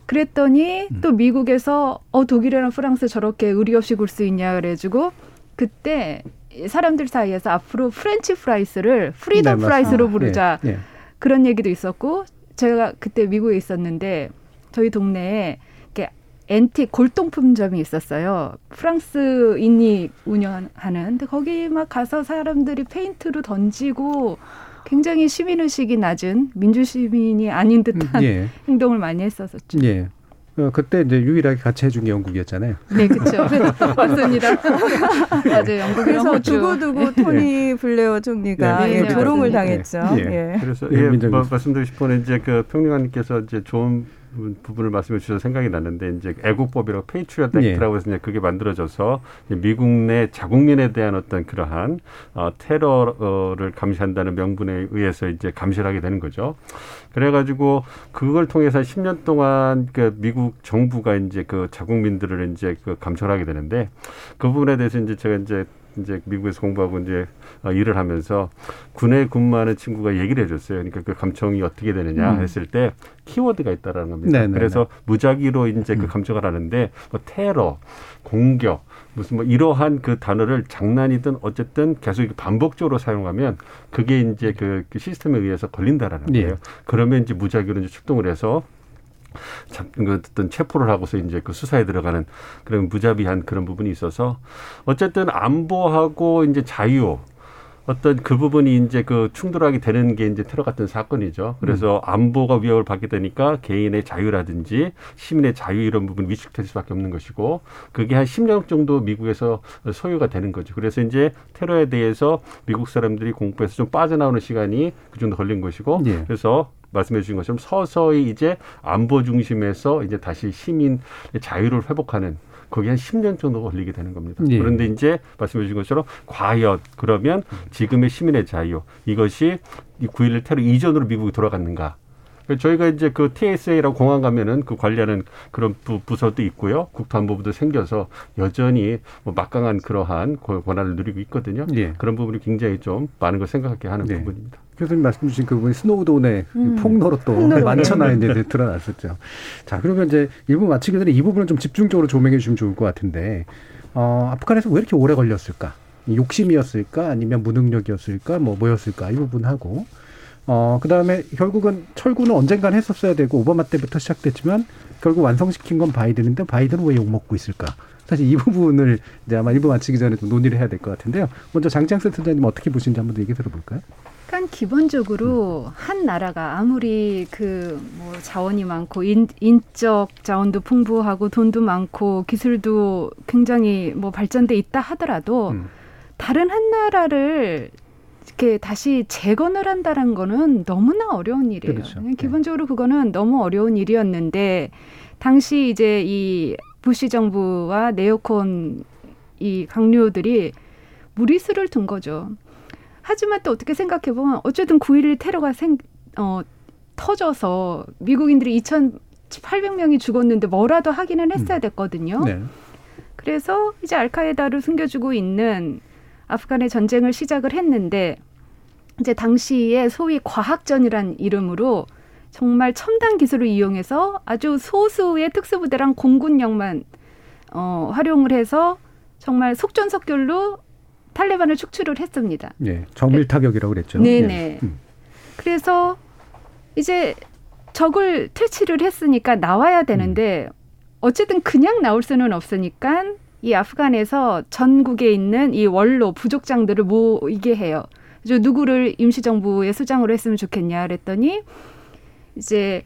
그랬더니 음. 또 미국에서 어 독일이랑 프랑스 저렇게 의리 없이 굴 수 있냐 그래가지고 그때 사람들 사이에서 앞으로 French fries를 freedom 네, fries로. 부르자 예, 예. 그런 얘기도 있었고 제가 그때 미국에 있었는데 저희 동네에 이렇게 앤틱 골동품점이 있었어요. 프랑스인이 운영하는. 근데 거기 막 가서 사람들이 페인트로 던지고 굉장히 시민 의식이 낮은 민주 시민이 아닌 듯한 예. 행동을 많이 했었었죠. 예. 어, 그때 이제 유일하게 같이 해준 게 영국이었잖아요. 네, 그렇죠. 맞습니다. 맞아요. 호주. 두고두고 토니 블레어 총리가 네, 예, 네, 조롱을. 당했죠. 예. 예. 그래서 예, 예, 뭐. 말씀드리고 싶은 건 이제 그 평론가님께서 이제 좋은 부분을 말씀해 주셔서 생각이 났는데 이제 애국법이라고 Patriot 예. Act라고 해서 이제 그게 만들어져서 미국 내 자국민에 대한 어떤 그러한 어, 테러를 감시한다는 명분에 의해서 이제 감시를 하게 되는 거죠. 그래가지고 그걸 통해서 10년 동안 그 미국 정부가 이제 그 자국민들을 이제 그 감찰하게 되는데 그 부분에 대해서 이제 제가 이제 이제 미국에서 공부하고 이제 어, 일을 하면서 군에 근무하는 친구가 얘기를 해줬어요. 그러니까 그 감청이 어떻게 되느냐 음. 했을 때 키워드가 있다라는 겁니다. 네네네. 그래서 무작위로 이제 그 음. 감청을 하는데 뭐 테러, 공격, 무슨 뭐 이러한 그 단어를 장난이든 어쨌든 계속 반복적으로 사용하면 그게 이제 그, 그 시스템에 의해서 걸린다라는 예. 거예요. 그러면 이제 무작위로 이제 출동을 해서 잡, 그 어떤 체포를 하고서 이제 그 수사에 들어가는 그런 무자비한 그런 부분이 있어서 어쨌든 안보하고 이제 자유 어떤 그 부분이 이제 그 충돌하게 되는 게 이제 테러 같은 사건이죠. 그래서 안보가 위협을 받게 되니까 개인의 자유라든지 시민의 자유 이런 부분 위축될 수밖에 없는 것이고 그게 한 10년 정도 미국에서 소요가 되는 거죠. 그래서 이제 테러에 대해서 미국 사람들이 공부해서 좀 빠져나오는 시간이 그 정도 걸린 것이고 예. 그래서 말씀해 주신 것처럼 서서히 이제 안보 중심에서 이제 다시 시민의 자유를 회복하는 거기 한 10년 정도 걸리게 되는 겁니다. 예. 그런데 이제 말씀해 주신 것처럼 과연 그러면 지금의 시민의 자유 이것이 이 9.11 테러 이전으로 미국이 돌아갔는가? 저희가 이제 그 TSA라고 공항 가면은 그 관리하는 그런 부, 부서도 있고요. 국토안보부도 생겨서 여전히 뭐 막강한 그러한 그 권한을 누리고 있거든요. 예. 그런 부분이 굉장히 좀 많은 걸 생각하게 하는 네. 부분입니다. 교수님 말씀 주신 그 부분이 스노우돈의 음. 폭로로 또. 만천하에 이제 드러났었죠. 자, 그러면 이제 일부 마치기 전에 이 부분을 좀 집중적으로 조명해 주시면 좋을 것 같은데, 어, 아프간에서 왜 이렇게 오래 걸렸을까? 욕심이었을까? 아니면 무능력이었을까? 뭐 뭐였을까? 이 부분하고, 어, 그 다음에 결국은 철구는 언젠간 했었어야 되고, 오바마 때부터 시작됐지만, 결국 완성시킨 건 바이든인데, 바이든은 왜 욕먹고 있을까? 사실 이 부분을 이제 아마 일부 마치기 전에 좀 논의를 해야 될 것 같은데요. 먼저 장장센 센터장님 어떻게 보시는지 한번 얘기 들어볼까요? 그러니까 기본적으로 한 나라가 아무리 그 뭐 자원이 많고 인, 인적 자원도 풍부하고 돈도 많고 기술도 굉장히 뭐 발전돼 있다 하더라도 음. 다른 한 나라를 이렇게 다시 재건을 한다는 거는 너무나 어려운 일이에요. 그렇죠. 그냥 기본적으로 그거는 너무 어려운 일이었는데 당시 이제 이 부시 정부와 네오콘 이 강요들이 무리수를 둔 거죠. 하지만 또 어떻게 생각해 보면 어쨌든 9.11 테러가 생, 어, 터져서 미국인들이 800명이 죽었는데 뭐라도 하기는 했어야 됐거든요. 네. 그래서 이제 알카에다를 숨겨주고 있는 아프간의 전쟁을 시작을 했는데 이제 당시에 소위 과학전이란 이름으로 정말 첨단 기술을 이용해서 아주 소수의 특수부대랑 공군력만 어, 활용을 해서 정말 속전속결로 탈레반을 축출을 했습니다. 예, 정밀 타격이라고 그랬죠. 네네. 예. 음. 그래서 이제 적을 퇴치를 했으니까 나와야 되는데 어쨌든 그냥 나올 수는 없으니까 이 아프간에서 전국에 있는 이 원로 부족장들을 모이게 해요. 그래서 누구를 임시정부의 수장으로 했으면 좋겠냐 그랬더니 이제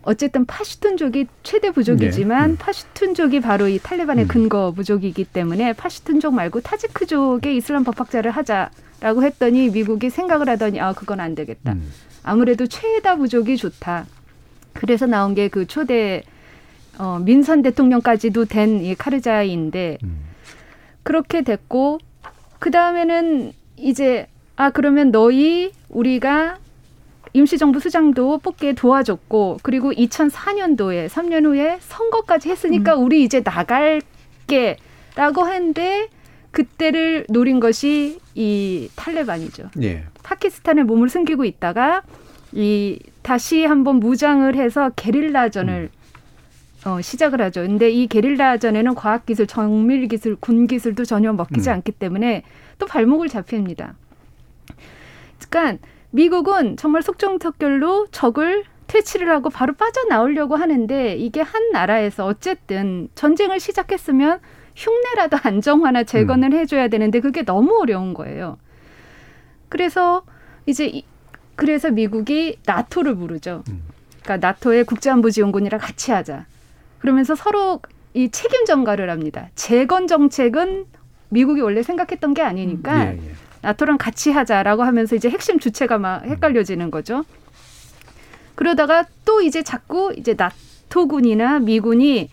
어쨌든 파슈툰족이 최대 부족이지만 네. 음. 파슈툰족이 바로 이 탈레반의 음. 근거 부족이기 때문에 파슈툰족 말고 타지크족의 이슬람 법학자를 하자라고 했더니 미국이 생각을 하더니 아 그건 안 되겠다. 음. 아무래도 최다 부족이 좋다. 그래서 나온 게 그 초대 어, 민선 대통령까지도 된 이 카르자이인데 음. 그렇게 됐고 그 다음에는 이제 아 그러면 너희 우리가 임시정부 수장도 뽑기에 도와줬고 그리고 2004년도에 3년 후에 선거까지 했으니까 우리 이제 나갈게라고 했는데 그때를 노린 것이 이 탈레반이죠. 예. 파키스탄에 몸을 숨기고 있다가 이 다시 한번 무장을 해서 게릴라전을 어, 시작을 하죠. 근데 이 게릴라전에는 과학기술, 정밀기술, 군기술도 전혀 먹히지 음. 않기 때문에 또 발목을 잡힙니다. 그러니까 미국은 정말 속종특결로 적을 퇴치를 하고 바로 빠져나오려고 하는데 이게 한 나라에서 어쨌든 전쟁을 시작했으면 흉내라도 안정화나 재건을 해줘야 되는데 그게 너무 어려운 거예요. 그래서 이제 이- 그래서 미국이 나토를 부르죠. 그러니까 나토의 국제안보지원군이랑 같이 하자. 그러면서 서로 이 책임 전가를 합니다. 재건 정책은 미국이 원래 생각했던 게 아니니까 예, 예. 나토랑 같이 하자라고 하면서 이제 핵심 주체가 막 헷갈려지는 거죠. 그러다가 또 이제 자꾸 이제 나토군이나 미군이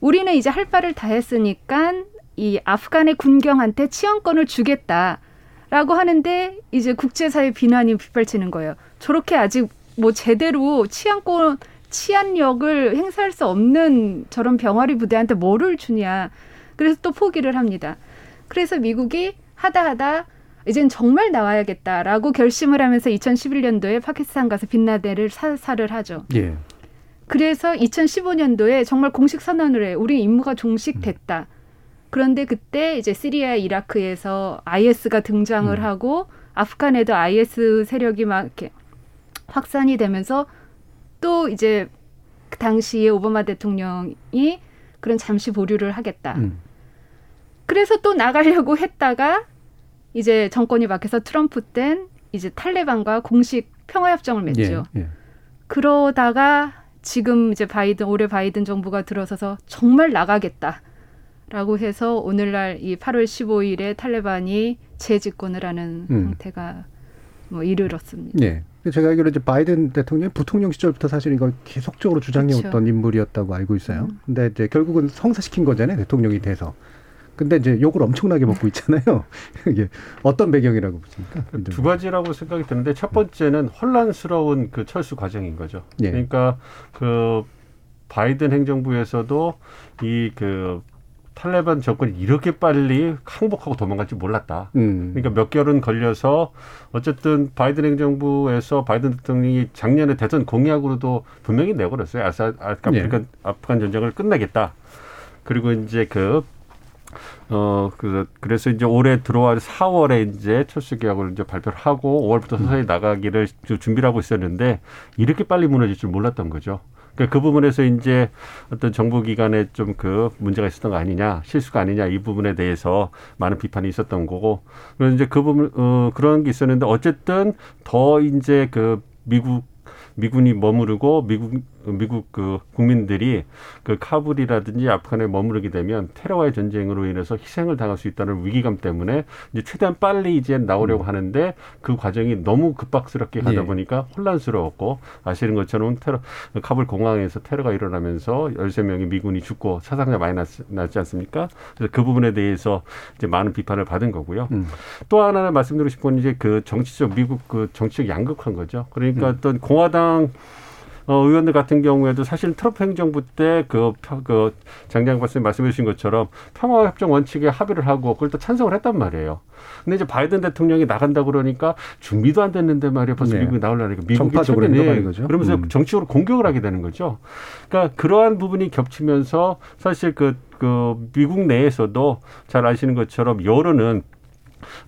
우리는 이제 할 바를 다 했으니까 이 아프간의 군경한테 치안권을 주겠다라고 하는데 이제 국제사회 비난이 빗발치는 거예요. 저렇게 아직 뭐 제대로 치안권 치안력을 행사할 수 없는 저런 병아리 부대한테 뭐를 주냐. 그래서 또 포기를 합니다. 그래서 미국이 하다 하다 이젠 정말 나와야겠다라고 결심을 하면서 2011년도에 파키스탄 가서 빈라덴을 사살을 하죠. 예. 그래서 2015년도에 정말 공식 선언을 해. 우리 임무가 종식됐다. 그런데 그때 이제 시리아, 이라크에서 IS가 등장을 음. 하고 아프간에도 IS 세력이 막 이렇게 확산이 되면서 또 이제 그 당시에 오바마 대통령이 그런 잠시 보류를 하겠다. 음. 그래서 또 나가려고 했다가 이제 정권이 바뀌어서 트럼프 땐 이제 탈레반과 공식 평화협정을 맺죠. 예. 예. 그러다가 지금 이제 바이든 올해 바이든 정부가 들어서서 정말 나가겠다라고 해서 오늘날 이 8월 15일에 탈레반이 재집권을 하는 음. 상태가 뭐 이르렀습니다. 예. 제가 알기로 이제 바이든 대통령 부통령 시절부터 사실 이걸 계속적으로 주장해왔던. 인물이었다고 알고 있어요. 음. 근데 이제 결국은 성사시킨 거잖아요, 대통령이 돼서. 근데 이제 욕을 엄청나게 먹고 있잖아요. 이게 어떤 배경이라고 보십니까? 두 가지라고 생각이 드는데 첫 번째는 혼란스러운 그 철수 과정인 거죠. 예. 그러니까 그 바이든 행정부에서도 이그 탈레반 정권이 이렇게 빨리 항복하고 도망갈 줄 몰랐다. 음. 그러니까 몇 개월은 걸려서 어쨌든 바이든 행정부에서 바이든 대통령이 작년에 대선 공약으로도 분명히 내걸었어요. 아사 아프리카 아프간 전쟁을 끝내겠다. 그리고 이제 그 어, 그, 그래서 이제 올해 들어와 4월에 이제 철수 계약을 이제 발표를 하고 5월부터 서서히 나가기를 좀 준비를 하고 있었는데 이렇게 빨리 무너질 줄 몰랐던 거죠. 그러니까 그 부분에서 이제 어떤 정부 기관에 좀 그 문제가 있었던 거 아니냐, 실수가 아니냐 이 부분에 대해서 많은 비판이 있었던 거고. 그래서 이제 그 부분, 어, 그런 게 있었는데 어쨌든 더 이제 그 미국 미군이 머무르고 미국 미국 그 국민들이 그 카불이라든지 아프간에 머무르게 되면 테러와의 전쟁으로 인해서 희생을 당할 수 있다는 위기감 때문에 이제 최대한 빨리 이제 나오려고 하는데 그 과정이 너무 급박스럽게 가다 예. 보니까 혼란스러웠고 아시는 것처럼 테러 카불 공항에서 테러가 일어나면서 열세 명의 미군이 죽고 사상자 많이 났, 났지 않습니까? 그래서 그 부분에 대해서 이제 많은 비판을 받은 거고요. 음. 또 하나는 말씀드리고 싶은 건 이제 그 정치적 미국 그 정치적 양극화인 거죠. 그러니까 음. 어떤 공화당 어, 의원들 같은 경우에도 사실 트럼프 행정부 때그 그 장장 박사님 말씀해 주신 것처럼 평화협정 원칙에 합의를 하고 그걸 또 찬성을 했단 말이에요. 근데 이제 바이든 대통령이 나간다 그러니까 준비도 안 됐는데 말이야 벌써 네. 미국이 나오려니까 미국이 최근에 그러면서 음. 정치적으로 공격을 하게 되는 거죠. 그러니까 그러한 부분이 겹치면서 사실 그, 그 미국 내에서도 잘 아시는 것처럼 여론은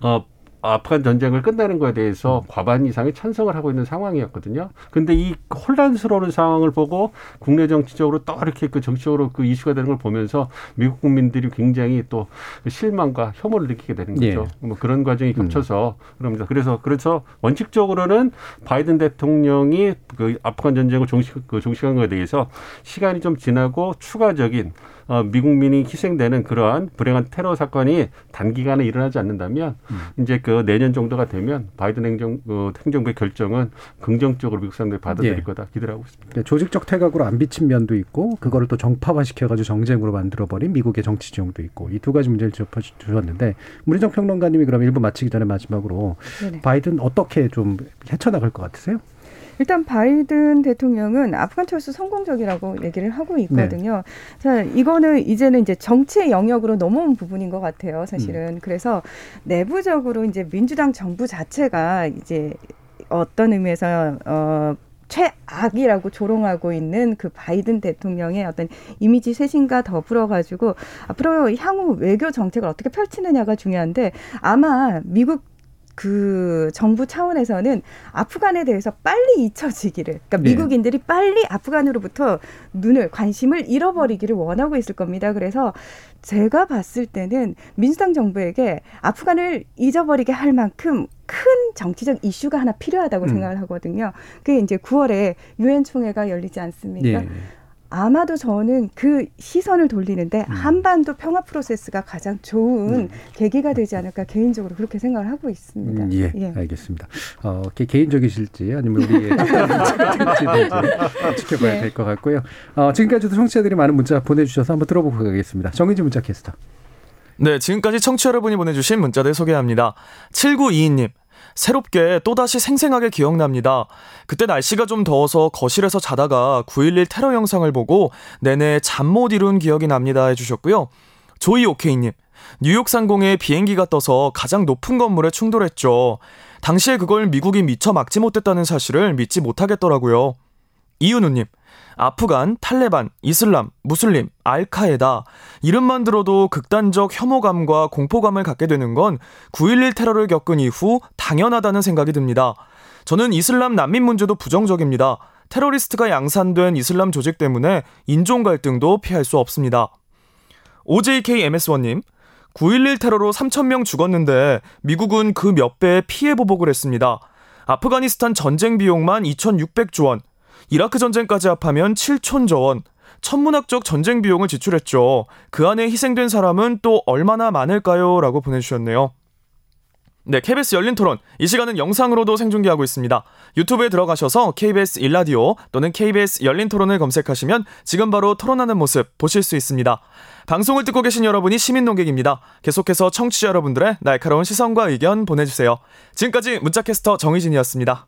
어 아프간 전쟁을 끝내는 것에 대해서 음. 과반 이상이 찬성을 하고 있는 상황이었거든요. 근데 이 혼란스러운 상황을 보고 국내 정치적으로 또 이렇게 그 정치적으로 그 이슈가 되는 걸 보면서 미국 국민들이 굉장히 또 실망과 혐오를 느끼게 되는 거죠. 예. 뭐 그런 과정이 음. 겹쳐서 음. 그럽니다. 그래서 그래서 원칙적으로는 바이든 대통령이 그 아프간 전쟁을 종식 그 종식한 것에 대해서 시간이 좀 지나고 추가적인 어, 미국민이 희생되는 그러한 불행한 테러 사건이 단기간에 일어나지 않는다면 음. 이제 그 내년 정도가 되면 바이든 행정 어, 행정부의 결정은 긍정적으로 미국 사람들이 받아들일 예. 거다 기대를 하고 있습니다. 그러니까 조직적 태각으로 안 비친 면도 있고 그거를 또 정파화 시켜가지고 정쟁으로 만들어버린 미국의 정치 지형도 있고 이 두 가지 문제를 짚어주셨는데 문희정 평론가님이 그럼 일부 마치기 전에 마지막으로 네네. 바이든 어떻게 좀 헤쳐나갈 것 같으세요? 일단 바이든 대통령은 아프간 철수 성공적이라고 얘기를 하고 있거든요. 네. 자, 이거는 이제는 이제 정치의 영역으로 넘어온 부분인 것 같아요, 사실은. 음. 그래서 내부적으로 이제 민주당 정부 자체가 이제 어떤 의미에서 어 최악이라고 조롱하고 있는 그 바이든 대통령의 어떤 이미지 쇄신과 더불어 가지고 앞으로 향후 외교 정책을 어떻게 펼치느냐가 중요한데 아마 미국 그 정부 차원에서는 아프간에 대해서 빨리 잊혀지기를 그러니까 네. 미국인들이 빨리 아프간으로부터 눈을 관심을 잃어버리기를 원하고 있을 겁니다. 그래서 제가 봤을 때는 민주당 정부에게 아프간을 잊어버리게 할 만큼 큰 정치적 이슈가 하나 필요하다고 음. 생각을 하거든요. 그게 이제 9월에 유엔 총회가 열리지 않습니까? 네. 아마도 저는 그 시선을 돌리는데 음. 한반도 평화 프로세스가 가장 좋은 음. 계기가 되지 않을까 개인적으로 그렇게 생각을 하고 있습니다. 음, 예, 예, 알겠습니다. 어, 개인적이실지 아니면 우리의 지켜봐야 네. 될것 같고요. 어, 지금까지도 청취자들이 많은 문자 보내주셔서 한번 들어보고 가겠습니다. 정의진 문자 캐스터. 네, 지금까지 청취자 여러분이 보내주신 문자들 소개합니다. 7922님. 새롭게 또다시 생생하게 기억납니다. 그때 날씨가 좀 더워서 거실에서 자다가 9.11 테러 영상을 보고 내내 잠 못 이룬 기억이 납니다 해주셨고요. 조이 오케이님. 뉴욕 상공에 비행기가 떠서 가장 높은 건물에 충돌했죠. 당시에 그걸 미국이 미처 막지 못했다는 사실을 믿지 못하겠더라고요. 이윤우님. 아프간, 탈레반, 이슬람, 무슬림, 알카에다 이름만 들어도 극단적 혐오감과 공포감을 갖게 되는 건 9.11 테러를 겪은 이후 당연하다는 생각이 듭니다. 저는 이슬람 난민 문제도 부정적입니다. 테러리스트가 양산된 이슬람 조직 때문에 인종 갈등도 피할 수 없습니다. OJKMS1님, 9.11 테러로 3,000명 죽었는데 미국은 그 몇 배의 피해 보복을 했습니다. 아프가니스탄 전쟁 비용만 2,600조 원, 이라크 전쟁까지 합하면 7촌저 원. 천문학적 전쟁 비용을 지출했죠. 그 안에 희생된 사람은 또 얼마나 많을까요? 라고 보내주셨네요. 네, KBS 열린 토론. 이 시간은 영상으로도 생중계하고 있습니다. 유튜브에 들어가셔서 KBS 일라디오 또는 KBS 열린 토론을 검색하시면 지금 바로 토론하는 모습 보실 수 있습니다. 방송을 듣고 계신 여러분이 시민 농객입니다. 계속해서 청취자 여러분들의 날카로운 시선과 의견 보내주세요. 지금까지 문자캐스터 정희진이었습니다.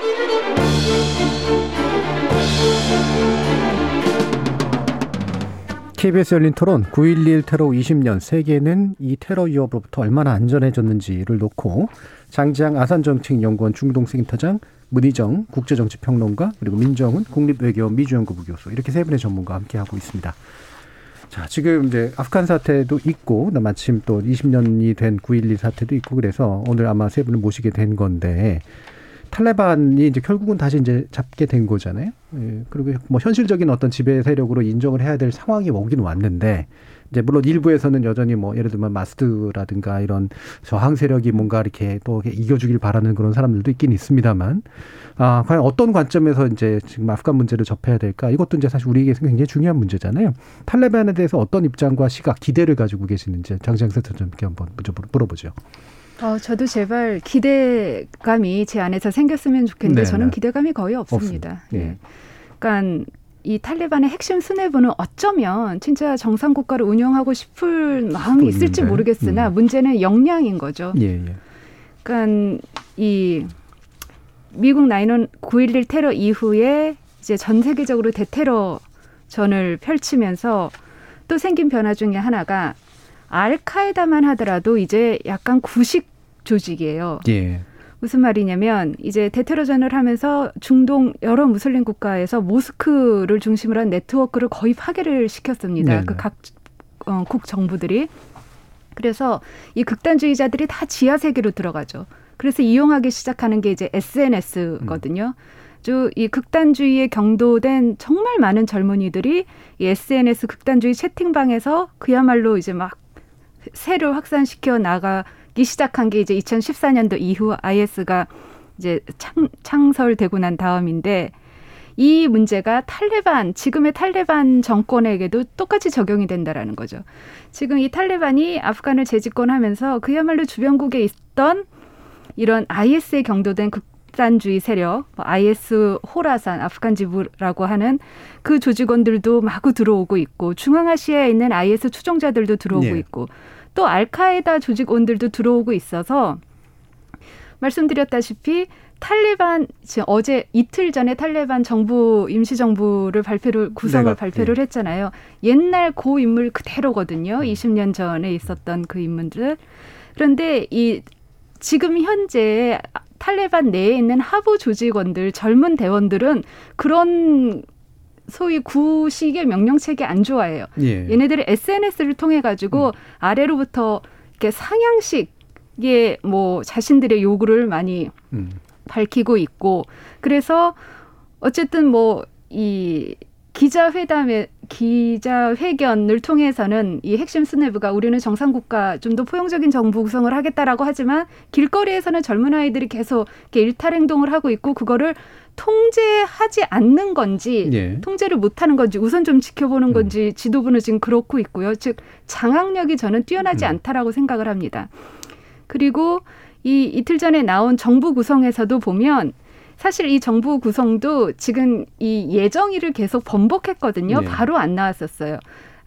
KBS 열린 토론 9.11 테러 20년 세계는 이 테러 위협으로부터 얼마나 안전해졌는지를 놓고 장지양 아산정책연구원 중동센터장 문희정 국제정치평론가 그리고 민정훈 국립외교원 미주연구부 교수 이렇게 세 분의 전문가와 함께 하고 있습니다. 자, 지금 이제 아프간 사태도 있고, 마침 또 20년이 된 9.11 사태도 있고, 그래서 오늘 아마 세 분을 모시게 된 건데, 탈레반이 이제 결국은 다시 이제 잡게 된 거잖아요. 예, 그리고 뭐 현실적인 어떤 지배 세력으로 인정을 해야 될 상황이 오긴 왔는데 이제 물론 일부에서는 여전히 뭐 예를 들면 마스드라든가 이런 저항 세력이 뭔가 이렇게 또 이겨주길 바라는 그런 사람들도 있긴 있습니다만 아 과연 어떤 관점에서 이제 지금 아프간 문제를 접해야 될까 이것도 이제 사실 우리에게 굉장히 중요한 문제잖아요. 탈레반에 대해서 어떤 입장과 시각 기대를 가지고 계시는지 장장세 선생님께 한번 물어보죠. 어, 저도 제발 기대감이 제 안에서 생겼으면 좋겠는데 네, 저는 네. 기대감이 거의 없습니다. 예. 예. 그러니까 이 탈레반의 핵심 수뇌부는 어쩌면 진짜 정상 국가를 운영하고 싶을 마음이 있을지. 모르겠으나 음. 문제는 역량인 거죠. 예, 예. 그러니까 이 미국 나이는 9.11 테러 이후에 이제 전 세계적으로 대테러 전을 펼치면서 또 생긴 변화 중에 하나가 알카에다만 하더라도 이제 약간 구식 조직이에요. 예. 무슨 말이냐면 이제 대테러전을 하면서 중동 여러 무슬림 국가에서 모스크를 중심으로 한 네트워크를 거의 파괴를 시켰습니다. 그 각 어, 국 정부들이 그래서 이 극단주의자들이 다 지하 세계로 들어가죠. 그래서 이용하기 시작하는 게 이제 SNS거든요. 이 극단주의에 경도된 정말 많은 젊은이들이 이 SNS 극단주의 채팅방에서 그야말로 이제 막 세를 확산시켜 나가 기 시작한 게 이제 2014년도 이후 IS가 이제 창, 창설되고 난 다음인데 이 문제가 탈레반 지금의 탈레반 정권에게도 똑같이 적용이 된다라는 거죠. 지금 이 탈레반이 아프간을 재집권하면서 그야말로 주변국에 있던 이런 IS에 경도된 극단주의 세력, 뭐 IS 호라산, 아프간 지부라고 하는 그 조직원들도 마구 들어오고 있고 중앙아시아에 있는 IS 추종자들도 들어오고 예. 있고 또 알카에다 조직원들도 들어오고 있어서 말씀드렸다시피 탈레반 지금 어제 이틀 전에 탈레반 정부 임시 정부를 발표를 구성을 내가, 발표를 예. 했잖아요. 옛날 고 인물 그대로거든요. 20년 전에 있었던 그 인물들. 그런데 이 지금 현재 탈레반 내에 있는 하부 조직원들, 젊은 대원들은 그런 소위 구식의 명령체계 안 좋아해요. 예. 얘네들이 SNS를 통해 가지고 아래로부터 이렇게 상향식의 뭐 자신들의 요구를 많이 음. 밝히고 있고 그래서 어쨌든 뭐 이 기자회담에 기자회견을 통해서는 이 핵심 수뇌부가 우리는 정상국가 좀 더 포용적인 정부 구성을 하겠다라고 하지만 길거리에서는 젊은 아이들이 계속 이렇게 일탈 행동을 하고 있고 그거를 통제하지 않는 건지 예. 통제를 못하는 건지 우선 좀 지켜보는 건지 지도부는 지금 그렇고 있고요. 즉 장악력이 저는 뛰어나지 않다라고 생각을 합니다. 그리고 이 이틀 전에 나온 정부 구성에서도 보면 사실 이 정부 구성도 지금 이 예정일을 계속 번복했거든요. 네. 바로 안 나왔었어요.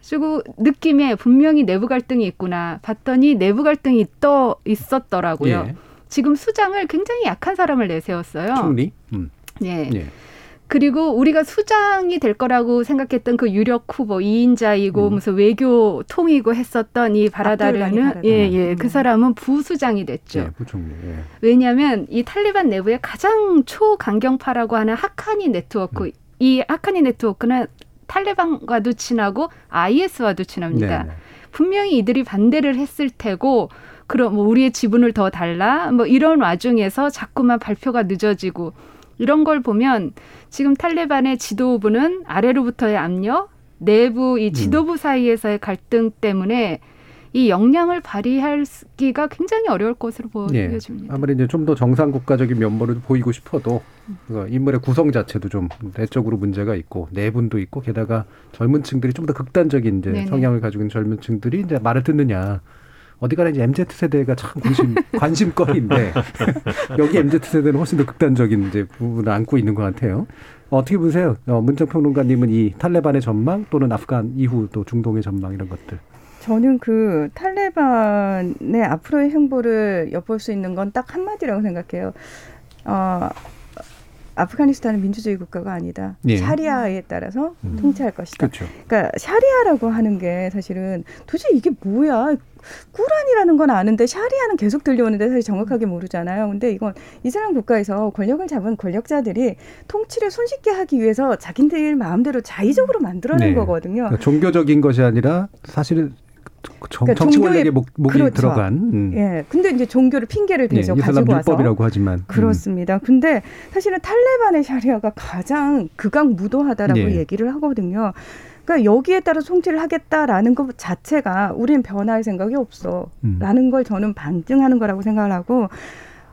그리고 느낌에 분명히 내부 갈등이 있구나 봤더니 내부 갈등이 떠 있었더라고요. 예. 지금 수장을 굉장히 약한 사람을 내세웠어요. 총리. 음. 예. 예. 그리고 우리가 수장이 될 거라고 생각했던 그 유력 후보 이인자이고 무슨 외교 통이고 했었던 이 바라다르는 바라다. 예예 음. 그 사람은 부수장이 됐죠. 예, 부총리. 예. 왜냐하면 이 탈리반 내부에 가장 초강경파라고 하는 하카니 네트워크 이 하카니 네트워크는 탈레반과도 친하고 IS와도 친합니다. 네, 네. 분명히 이들이 반대를 했을 테고 그럼 뭐 우리의 지분을 더 달라 뭐 이런 와중에서 자꾸만 발표가 늦어지고 이런 걸 보면 지금 탈레반의 지도부는 아래로부터의 압력, 내부 이 지도부 사이에서의 갈등 때문에 이 역량을 발휘하기가 굉장히 어려울 것으로 예. 보여집니다. 아무리 이제 좀 더 정상 국가적인 면모를 보이고 싶어도 그 인물의 구성 자체도 좀 내적으로 문제가 있고 내분도 있고 게다가 젊은 층들이 좀 더 극단적인 이제 네네. 성향을 가지고 있는 젊은 층들이 이제 말을 듣느냐. 어디가나 이제 MZ 세대가 참 관심 관심거리인데 여기 MZ 세대는 훨씬 더 극단적인 이제 부분을 안고 있는 것 같아요. 어떻게 보세요? 어, 문정 평론가님은 이 탈레반의 전망 또는 아프간 이후 또 중동의 전망 이런 것들. 저는 그 탈레반의 앞으로의 행보를 엿볼 수 있는 건 딱 한마디라고 생각해요. 어, 아프가니스탄은 민주주의 국가가 아니다. 예. 샤리아에 따라서 음. 통치할 것이다. 그렇죠. 그러니까 샤리아라고 하는 게 사실은 도대체 이게 뭐야? 꾸란이라는 건 아는데 샤리아는 계속 들려오는데 사실 정확하게 모르잖아요. 근데 이건 이슬람 국가에서 권력을 잡은 권력자들이 통치를 손쉽게 하기 위해서 자기들 마음대로 자의적으로 만들어낸 네. 거거든요. 그러니까 종교적인 것이 아니라 사실은 정, 그러니까 정치 권력의 목, 목이 그렇죠. 들어간 음. 예. 근데 이제 종교를 핑계를 예, 대서 이슬람 가지고 와서 율법이라고 하지만 음. 그렇습니다. 근데 사실은 탈레반의 샤리아가 가장 극악 무도하다라고 예. 얘기를 하거든요. 그러니까 여기에 따라 송치를 하겠다라는 것 자체가 우리는 변할 생각이 없어. 음. 라는 걸 저는 반증하는 거라고 생각을 하고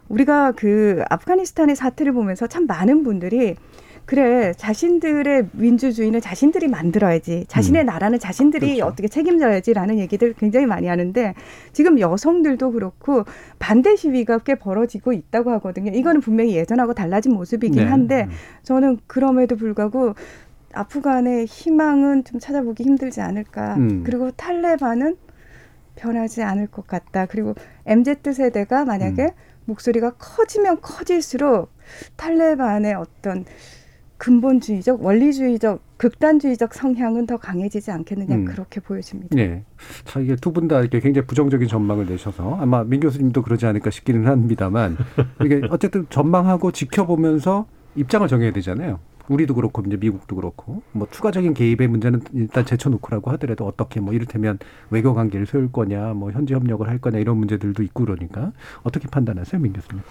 우리가 그 아프가니스탄의 사태를 보면서 참 많은 분들이 그래 자신들의 민주주의는 자신들이 만들어야지 자신의 음. 나라는 자신들이 그렇죠. 어떻게 책임져야지라는 얘기들 굉장히 많이 하는데 지금 여성들도 그렇고 반대 시위가 꽤 벌어지고 있다고 하거든요. 이거는 분명히 예전하고 달라진 모습이긴 네. 한데 음. 저는 그럼에도 불구하고 아프간의 희망은 좀 찾아보기 힘들지 않을까. 음. 그리고 탈레반은 변하지 않을 것 같다. 그리고 MZ 세대가 만약에 음. 목소리가 커지면 커질수록 탈레반의 어떤 근본주의적, 원리주의적, 극단주의적 성향은 더 강해지지 않겠느냐 음. 그렇게 보여집니다. 네. 자, 이게 두 분 다 이렇게 굉장히 부정적인 전망을 내셔서 아마 민 교수님도 그러지 않을까 싶기는 합니다만 이게 어쨌든 전망하고 지켜보면서 입장을 정해야 되잖아요. 우리도 그렇고 이제 미국도 그렇고 뭐 추가적인 개입의 문제는 일단 제쳐놓고라고 하더라도 어떻게 뭐 이를테면 외교 관계를 세울 거냐 뭐 현지 협력을 할 거냐 이런 문제들도 있고 그러니까 어떻게 판단하세요, 민 교수님?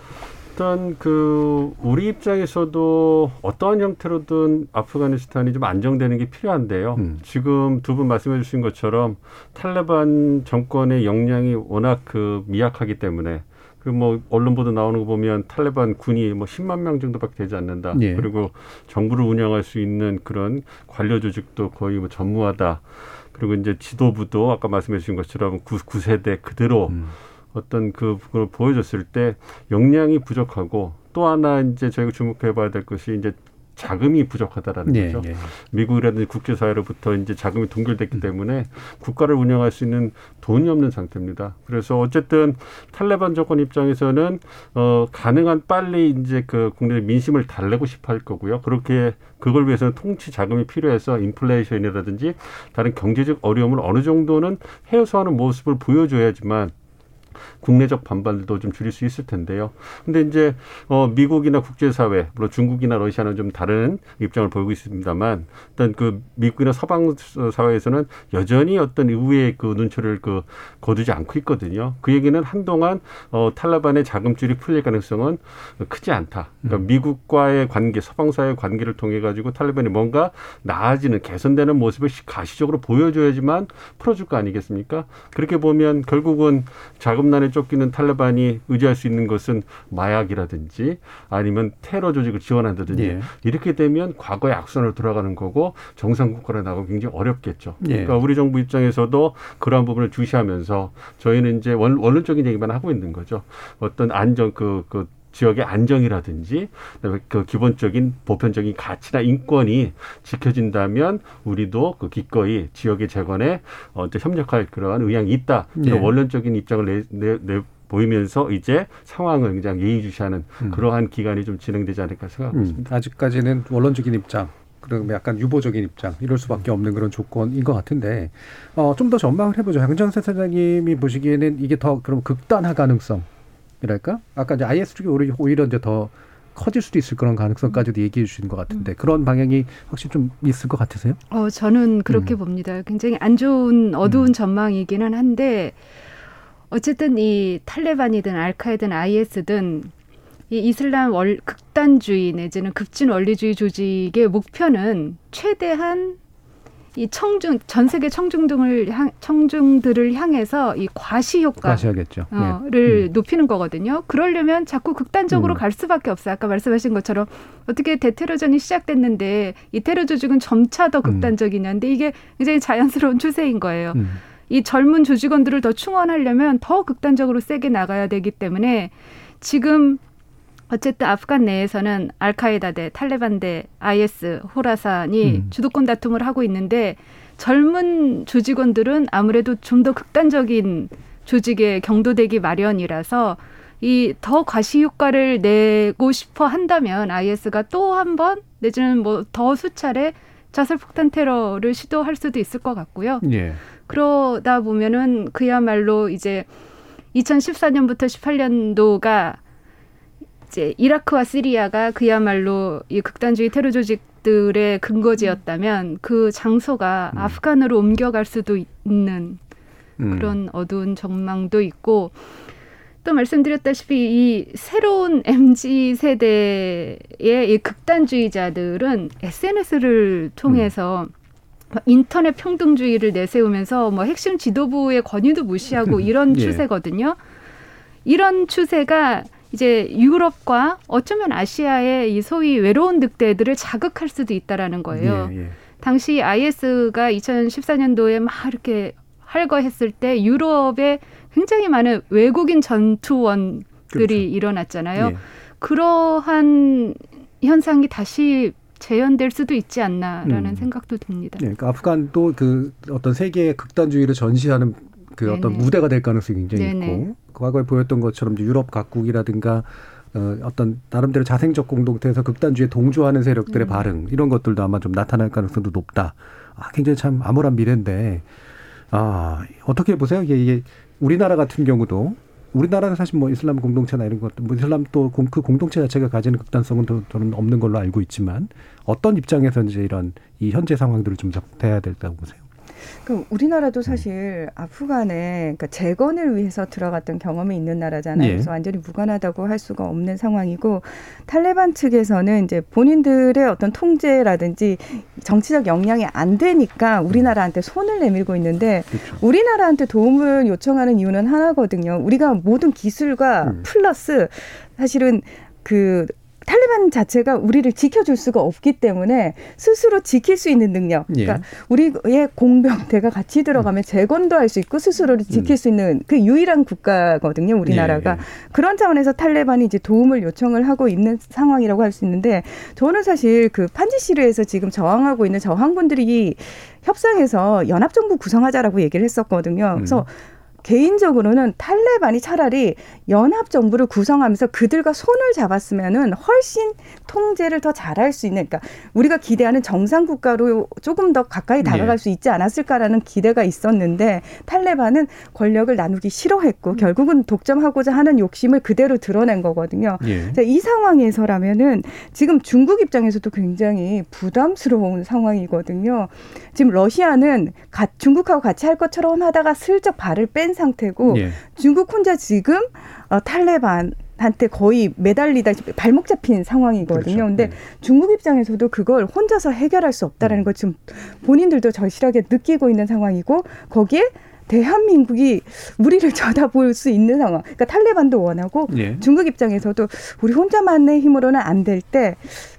일단 그 우리 입장에서도 어떠한 형태로든 아프가니스탄이 좀 안정되는 게 필요한데요. 음. 지금 두 분 말씀해 주신 것처럼 탈레반 정권의 역량이 워낙 그 미약하기 때문에 그 뭐 언론 보도 나오는 거 보면 탈레반 군이 뭐 10만 명 정도밖에 되지 않는다. 예. 그리고 정부를 운영할 수 있는 그런 관료 조직도 거의 뭐 전무하다. 그리고 이제 지도부도 아까 말씀해 주신 것처럼 구, 구세대 그대로 음. 어떤 그 그걸 보여줬을 때 역량이 부족하고 또 하나 이제 저희가 주목해 봐야 될 것이 이제 자금이 부족하다라는 네, 거죠. 네. 미국이라든지 국제사회로부터 이제 자금이 동결됐기 음. 때문에 국가를 운영할 수 있는 돈이 없는 상태입니다. 그래서 어쨌든 탈레반 정권 입장에서는 어 가능한 빨리 이제 그 국내 민심을 달래고 싶어 할 거고요. 그렇게 그걸 위해서는 통치 자금이 필요해서 인플레이션이라든지 다른 경제적 어려움을 어느 정도는 해소하는 모습을 보여줘야지만 국내적 반발도 좀 줄일 수 있을 텐데요. 근데 이제 어 미국이나 국제사회 물론 중국이나 러시아는 좀 다른 입장을 보이고 있습니다만 일단 그 미국이나 서방 사회에서는 여전히 어떤 의회의 그 눈초리를 그 거두지 않고 있거든요. 그 얘기는 한동안 어 탈레반의 자금줄이 풀릴 가능성은 크지 않다. 그러니까 음. 미국과의 관계, 서방 사회의 관계를 통해 가지고 탈레반이 뭔가 나아지는 개선되는 모습을 가시적으로 보여줘야지만 풀어줄 거 아니겠습니까? 그렇게 보면 결국은 자금 난에 쫓기는 탈레반이 의지할 수 있는 것은 마약이라든지 아니면 테러 조직을 지원한다든지 예. 이렇게 되면 과거의 악선을 돌아가는 거고 정상 국가로 나가고 굉장히 어렵겠죠. 예. 그러니까 우리 정부 입장에서도 그러한 부분을 주시하면서 저희는 이제 원, 원론적인 얘기만 하고 있는 거죠. 어떤 안정 그, 그 지역의 안정이라든지 그 기본적인 보편적인 가치나 인권이 지켜진다면 우리도 그 기꺼이 지역의 재건에 어, 협력할 그러한 의향이 있다. 네. 원론적인 입장을 내, 내, 내 보이면서 이제 상황을 그냥 예의주시하는 음. 그러한 기간이 좀 진행되지 않을까 생각하고 음. 있습니다. 아직까지는 원론적인 입장. 그리고 약간 유보적인 입장 이럴 수밖에 없는 그런 조건인 것 같은데 어, 좀 더 전망을 해보죠. 양정세 사장님이 보시기에는 이게 더 그럼 극단화 가능성 이랄까? 아까 이제 IS 쪽이 오히려, 오히려 이제 더 커질 수도 있을 그런 가능성까지도 얘기해 주시는 것 같은데 그런 방향이 확실히 좀 있을 것 같으세요? 어, 저는 그렇게 음. 봅니다. 굉장히 안 좋은 어두운 음. 전망이기는 한데 어쨌든 이 탈레반이든 알카이든 IS든 이 이슬람 월, 극단주의 내지는 급진 원리주의 조직의 목표는 최대한 이 청중 전 세계 청중 등을 향, 청중들을 향해서 이 과시 효과를 어, 네. 음. 높이는 거거든요. 그러려면 자꾸 극단적으로 음. 갈 수밖에 없어요. 아까 말씀하신 것처럼 어떻게 대테러전이 시작됐는데 이 테러 조직은 점차 더 음. 극단적이냐인데 이게 굉장히 자연스러운 추세인 거예요. 음. 이 젊은 조직원들을 더 충원하려면 더 극단적으로 세게 나가야 되기 때문에 지금 어쨌든 아프간 내에서는 알카에다 대 탈레반 대 IS 호라산이 음. 주도권 다툼을 하고 있는데 젊은 조직원들은 아무래도 좀 더 극단적인 조직에 경도되기 마련이라서 이 더 과시 효과를 내고 싶어 한다면 IS가 또 한 번 내지는 뭐 더 수차례 자살 폭탄 테러를 시도할 수도 있을 것 같고요. 예. 그러다 보면은 그야말로 이제 2014년부터 18년도가 이제 이라크와 시리아가 그야말로 이 극단주의 테러 조직들의 근거지였다면 그 장소가 음. 아프간으로 옮겨갈 수도 있는 음. 그런 어두운 전망도 있고 또 말씀드렸다시피 이 새로운 MZ 세대의 이 극단주의자들은 SNS를 통해서 음. 인터넷 평등주의를 내세우면서 뭐 핵심 지도부의 권위도 무시하고 이런 예. 추세거든요. 이런 추세가 이제 유럽과 어쩌면 아시아의 이 소위 외로운 늑대들을 자극할 수도 있다라는 거예요. 예, 예. 당시 IS가 2014년도에 막 이렇게 활거했을 때 유럽에 굉장히 많은 외국인 전투원들이 그렇죠. 일어났잖아요. 예. 그러한 현상이 다시 재현될 수도 있지 않나라는 음. 생각도 듭니다. 예, 그러니까 아프간도 그 어떤 세계의 극단주의를 전시하는 그 어떤 네네. 무대가 될 가능성이 굉장히 네네. 있고 과거에 보였던 것처럼 유럽 각국이라든가 어, 어떤 나름대로 자생적 공동체에서 극단주의에 동조하는 세력들의 음. 반응 이런 것들도 아마 좀 나타날 가능성도 높다. 아, 굉장히 참 암울한 미래인데 아 어떻게 보세요? 이게, 이게 우리나라 같은 경우도 우리나라는 사실 뭐 이슬람 공동체나 이런 것도 뭐 이슬람 또 그 공동체 자체가 가지는 극단성은 더- 저는 없는 걸로 알고 있지만 어떤 입장에서 이제 이런 이 현재 상황들을 좀 접해야 된다고 보세요? 그 우리나라도 사실 아프간에 그러니까 재건을 위해서 들어갔던 경험이 있는 나라잖아요. 예. 그래서 완전히 무관하다고 할 수가 없는 상황이고 탈레반 측에서는 이제 본인들의 어떤 통제라든지 정치적 역량이 안 되니까 우리나라한테 손을 내밀고 있는데 그렇죠. 우리나라한테 도움을 요청하는 이유는 하나거든요. 우리가 모든 기술과 음. 플러스 사실은 그 탈레반 자체가 우리를 지켜줄 수가 없기 때문에 스스로 지킬 수 있는 능력. 예. 그러니까 우리의 공병대가 같이 들어가면 재건도 할 수 있고 스스로를 지킬 수 있는 그 유일한 국가거든요. 우리나라가. 예, 예. 그런 차원에서 탈레반이 이제 도움을 요청을 하고 있는 상황이라고 할 수 있는데 저는 사실 그 판지시르에서 지금 저항하고 있는 저항군들이 협상에서 연합정부 구성하자라고 얘기를 했었거든요. 그래서 개인적으로는 탈레반이 차라리 연합 정부를 구성하면서 그들과 손을 잡았으면은 훨씬 통제를 더 잘할 수 있는 그러니까 우리가 기대하는 정상 국가로 조금 더 가까이 다가갈 예. 수 있지 않았을까라는 기대가 있었는데 탈레반은 권력을 나누기 싫어했고 결국은 독점하고자 하는 욕심을 그대로 드러낸 거거든요. 예. 자, 이 상황에서라면은 지금 중국 입장에서도 굉장히 부담스러운 상황이거든요. 지금 러시아는 가- 중국하고 같이 할 것처럼 하다가 슬쩍 발을 뺀 상태고 예. 중국 혼자 지금 어, 탈레반 한테 거의 매달리다 발목 잡힌 상황이거든요. 그렇죠. 근데 네. 중국 입장에서도 그걸 혼자서 해결할 수 음. 없다라는 걸 지금 본인들도 절실하게 느끼고 있는 상황이고 거기에 대한민국이 우리를 쳐다볼 수 있는 상황. 그러니까 탈레반도 원하고 예. 중국 입장에서도 우리 혼자만의 힘으로는 안 될 때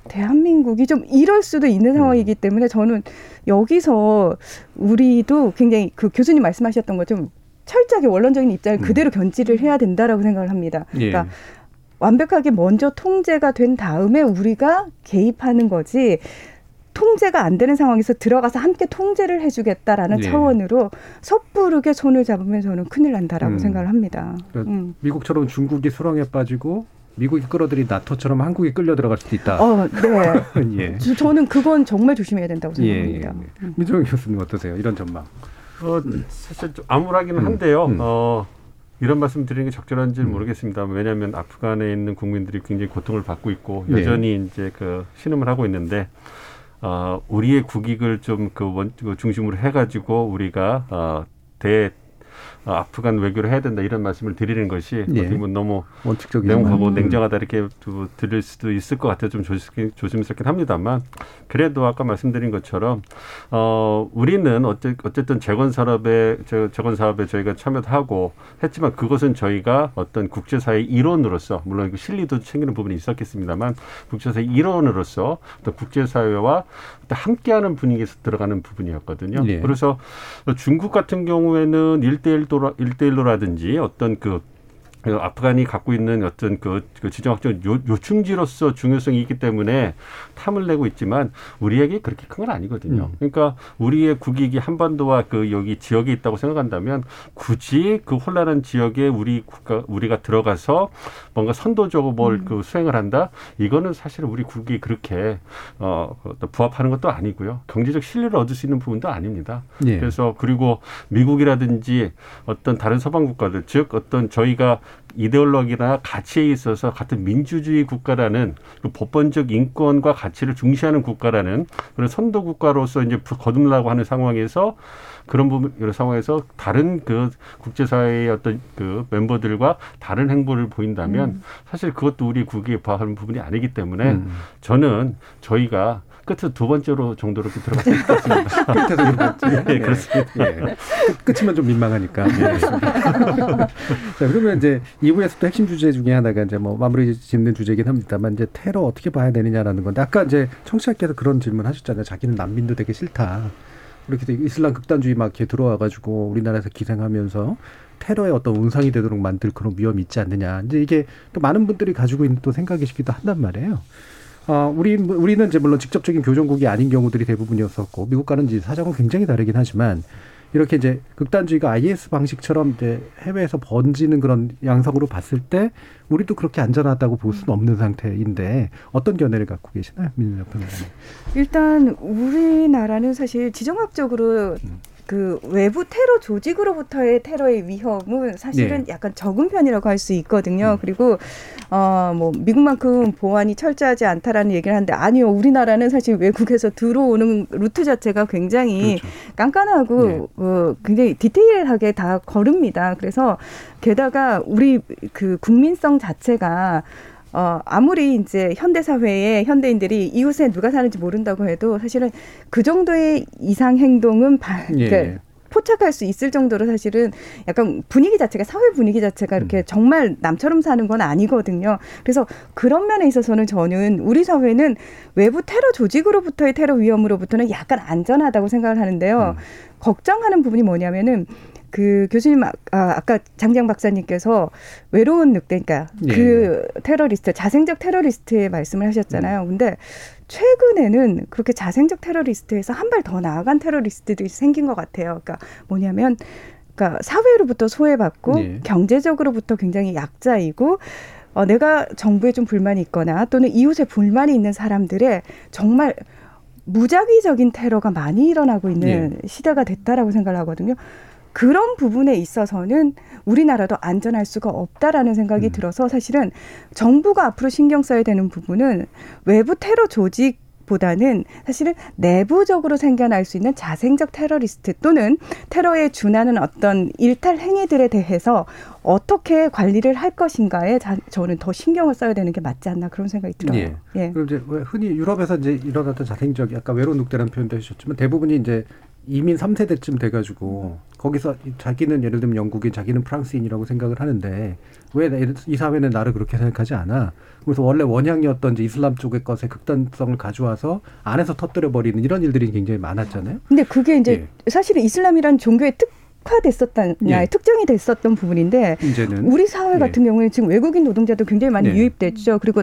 대한민국이 좀 이럴 수도 있는 상황이기 때문에 저는 여기서 우리도 굉장히 그 교수님 말씀하셨던 것좀 철저하게 원론적인 입장을 그대로 견지를 해야 된다라고 생각을 합니다. 예. 그러니까 완벽하게 먼저 통제가 된 다음에 우리가 개입하는 거지 통제가 안 되는 상황에서 들어가서 함께 통제를 해주겠다라는 예. 차원으로 섣부르게 손을 잡으면 저는 큰일 난다라고 음. 생각을 합니다. 그러니까 음. 미국처럼 중국이 수렁에 빠지고 미국이 끌어들인 나토처럼 한국이 끌려 들어갈 수도 있다. 어, 네. 예. 저- 저는 그건 정말 조심해야 된다고 예, 예, 생각합니다. 예. 민정희 교수님 어떠세요? 이런 전망. 어, 사실 좀 암울하기는 한데요. 음. 어, 이런 말씀 드리는 게 적절한지는 모르겠습니다. 왜냐하면 아프간에 있는 국민들이 굉장히 고통을 받고 있고 네. 여전히 이제 그 신음을 하고 있는데 어, 우리의 국익을 좀그 중심으로 해가지고 우리가 어, 대 어, 아프간 외교를 해야 된다 이런 말씀을 드리는 것이 예. 어떻게 보면 너무 원칙적인 냉혹하고 음. 냉정하다 이렇게 두- 들릴 수도 있을 것 같아요. 좀 조심, 조심스럽긴 합니다만 그래도 아까 말씀드린 것처럼 어 우리는 어째, 어쨌든 재건 산업에 재- 재건 사업에 저희가 참여도 하고 했지만 그것은 저희가 어떤 국제사회 일원으로서 물론 그 실리도 챙기는 부분이 있었겠습니다만 국제사회 일원으로서 또 국제사회와 또 함께하는 분위기에서 들어가는 부분이었거든요. 예. 그래서 중국 같은 경우에는 일대일도라 일대일로라든지 어떤 그그 아프간이 갖고 있는 어떤 그, 그 지정학적 요, 요충지로서 중요성이 있기 때문에 탐을 내고 있지만 우리에게 그렇게 큰 건 아니거든요. 음. 그러니까 우리의 국익이 한반도와 그 여기 지역에 있다고 생각한다면 굳이 그 혼란한 지역에 우리 국가 우리가 들어가서 뭔가 선도적으로 뭘 음. 그 수행을 한다 이거는 사실은 우리 국익이 그렇게 어 부합하는 것도 아니고요. 경제적 신뢰를 얻을 수 있는 부분도 아닙니다. 예. 그래서 그리고 미국이라든지 어떤 다른 서방 국가들 즉 어떤 저희가 이데올로기나 가치에 있어서 같은 민주주의 국가라는 그 법권적 인권과 가치를 중시하는 국가라는 그런 선도 국가로서 이제 거듭나고 하는 상황에서 그런 부분 이런 상황에서 다른 그 국제사회의 어떤 그 멤버들과 다른 행보를 보인다면 음. 사실 그것도 우리 국익에 부합하는 부분이 아니기 때문에 음. 저는 저희가 끝에 두 번째로 정도로 들어갔을 것 같습니다. 끝에서 두 번째. 네, 그렇습니다. 예. 끝, 끝이면 좀 민망하니까. 예. 자, 그러면 이제 2부에서 또 핵심 주제 중에 하나가 이제 뭐 마무리 짓는 주제이긴 합니다만 이제 테러 어떻게 봐야 되느냐라는 건데 아까 이제 청취자께서 그런 질문 하셨잖아요. 자기는 난민도 되게 싫다. 이렇게 이슬람 극단주의 막 이렇게 들어와가지고 우리나라에서 기생하면서 테러의 어떤 온상이 되도록 만들 그런 위험이 있지 않느냐. 이제 이게 또 많은 분들이 가지고 있는 또 생각이시기도 한단 말이에요. 어, 우리, 우리는 이제 물론 직접적인 교정국이 아닌 경우들이 대부분이었었고, 미국과는 이제 사정은 굉장히 다르긴 하지만, 이렇게 이제 극단주의가 IS 방식처럼 이제 해외에서 번지는 그런 양상으로 봤을 때, 우리도 그렇게 안전하다고 볼 수는 없는 상태인데, 어떤 견해를 갖고 계시나요? 민준혁 변호사님. 일단, 우리나라는 사실 지정학적으로 음. 그 외부 테러 조직으로부터의 테러의 위험은 사실은 네. 약간 적은 편이라고 할 수 있거든요. 음. 그리고 어뭐 미국만큼 보안이 철저하지 않다라는 얘기를 하는데 아니요. 우리나라는 사실 외국에서 들어오는 루트 자체가 굉장히 그렇죠. 깐깐하고 네. 어, 굉장히 디테일하게 다 거릅니다. 그래서 게다가 우리 그 국민성 자체가 어, 아무리 이제 현대 사회에 현대인들이 이웃에 누가 사는지 모른다고 해도 사실은 그 정도의 이상 행동은 바, 예. 그러니까 포착할 수 있을 정도로 사실은 약간 분위기 자체가 사회 분위기 자체가 이렇게 음. 정말 남처럼 사는 건 아니거든요. 그래서 그런 면에 있어서는 저는 우리 사회는 외부 테러 조직으로부터의 테러 위험으로부터는 약간 안전하다고 생각을 하는데요. 음. 걱정하는 부분이 뭐냐면은 그 교수님 아, 아까 장장 박사님께서 외로운 늑대 그러니까 예. 그 테러리스트 자생적 테러리스트의 말씀을 하셨잖아요. 음. 근데 최근에는 그렇게 자생적 테러리스트에서 한 발 더 나아간 테러리스트들이 생긴 것 같아요. 그러니까 뭐냐면 그러니까 사회로부터 소외받고 예. 경제적으로부터 굉장히 약자이고 어, 내가 정부에 좀 불만이 있거나 또는 이웃에 불만이 있는 사람들의 정말 무작위적인 테러가 많이 일어나고 있는 예. 시대가 됐다라고 생각을 하거든요. 그런 부분에 있어서는 우리나라도 안전할 수가 없다라는 생각이 음. 들어서 사실은 정부가 앞으로 신경 써야 되는 부분은 외부 테러 조직 보다는 사실은 내부적으로 생겨날 수 있는 자생적 테러리스트 또는 테러에 준하는 어떤 일탈 행위들에 대해서 어떻게 관리를 할 것인가에 자, 저는 더 신경을 써야 되는 게 맞지 않나 그런 생각이 들어요. 예. 예. 그럼 이제 흔히 유럽에서 이제 일어났던 자생적 약간 외로운 늑대라는 표현도 해주셨지만 대부분이 이제 이민 3세대쯤 돼가지고 거기서 자기는 예를 들면 영국인, 자기는 프랑스인이라고 생각을 하는데 왜 이 사회는 나를 그렇게 생각하지 않아? 그래서 원래 원형이었던 이제 이슬람 쪽의 것에 극단성을 가져와서 안에서 터뜨려 버리는 이런 일들이 굉장히 많았잖아요. 근데 그게 이제 예. 사실은 이슬람이란 종교의 특 화됐었던 예. 특정이 됐었던 부분인데 이제는 우리 사회 예. 같은 예. 경우에 지금 외국인 노동자도 굉장히 많이 예. 유입됐죠. 그리고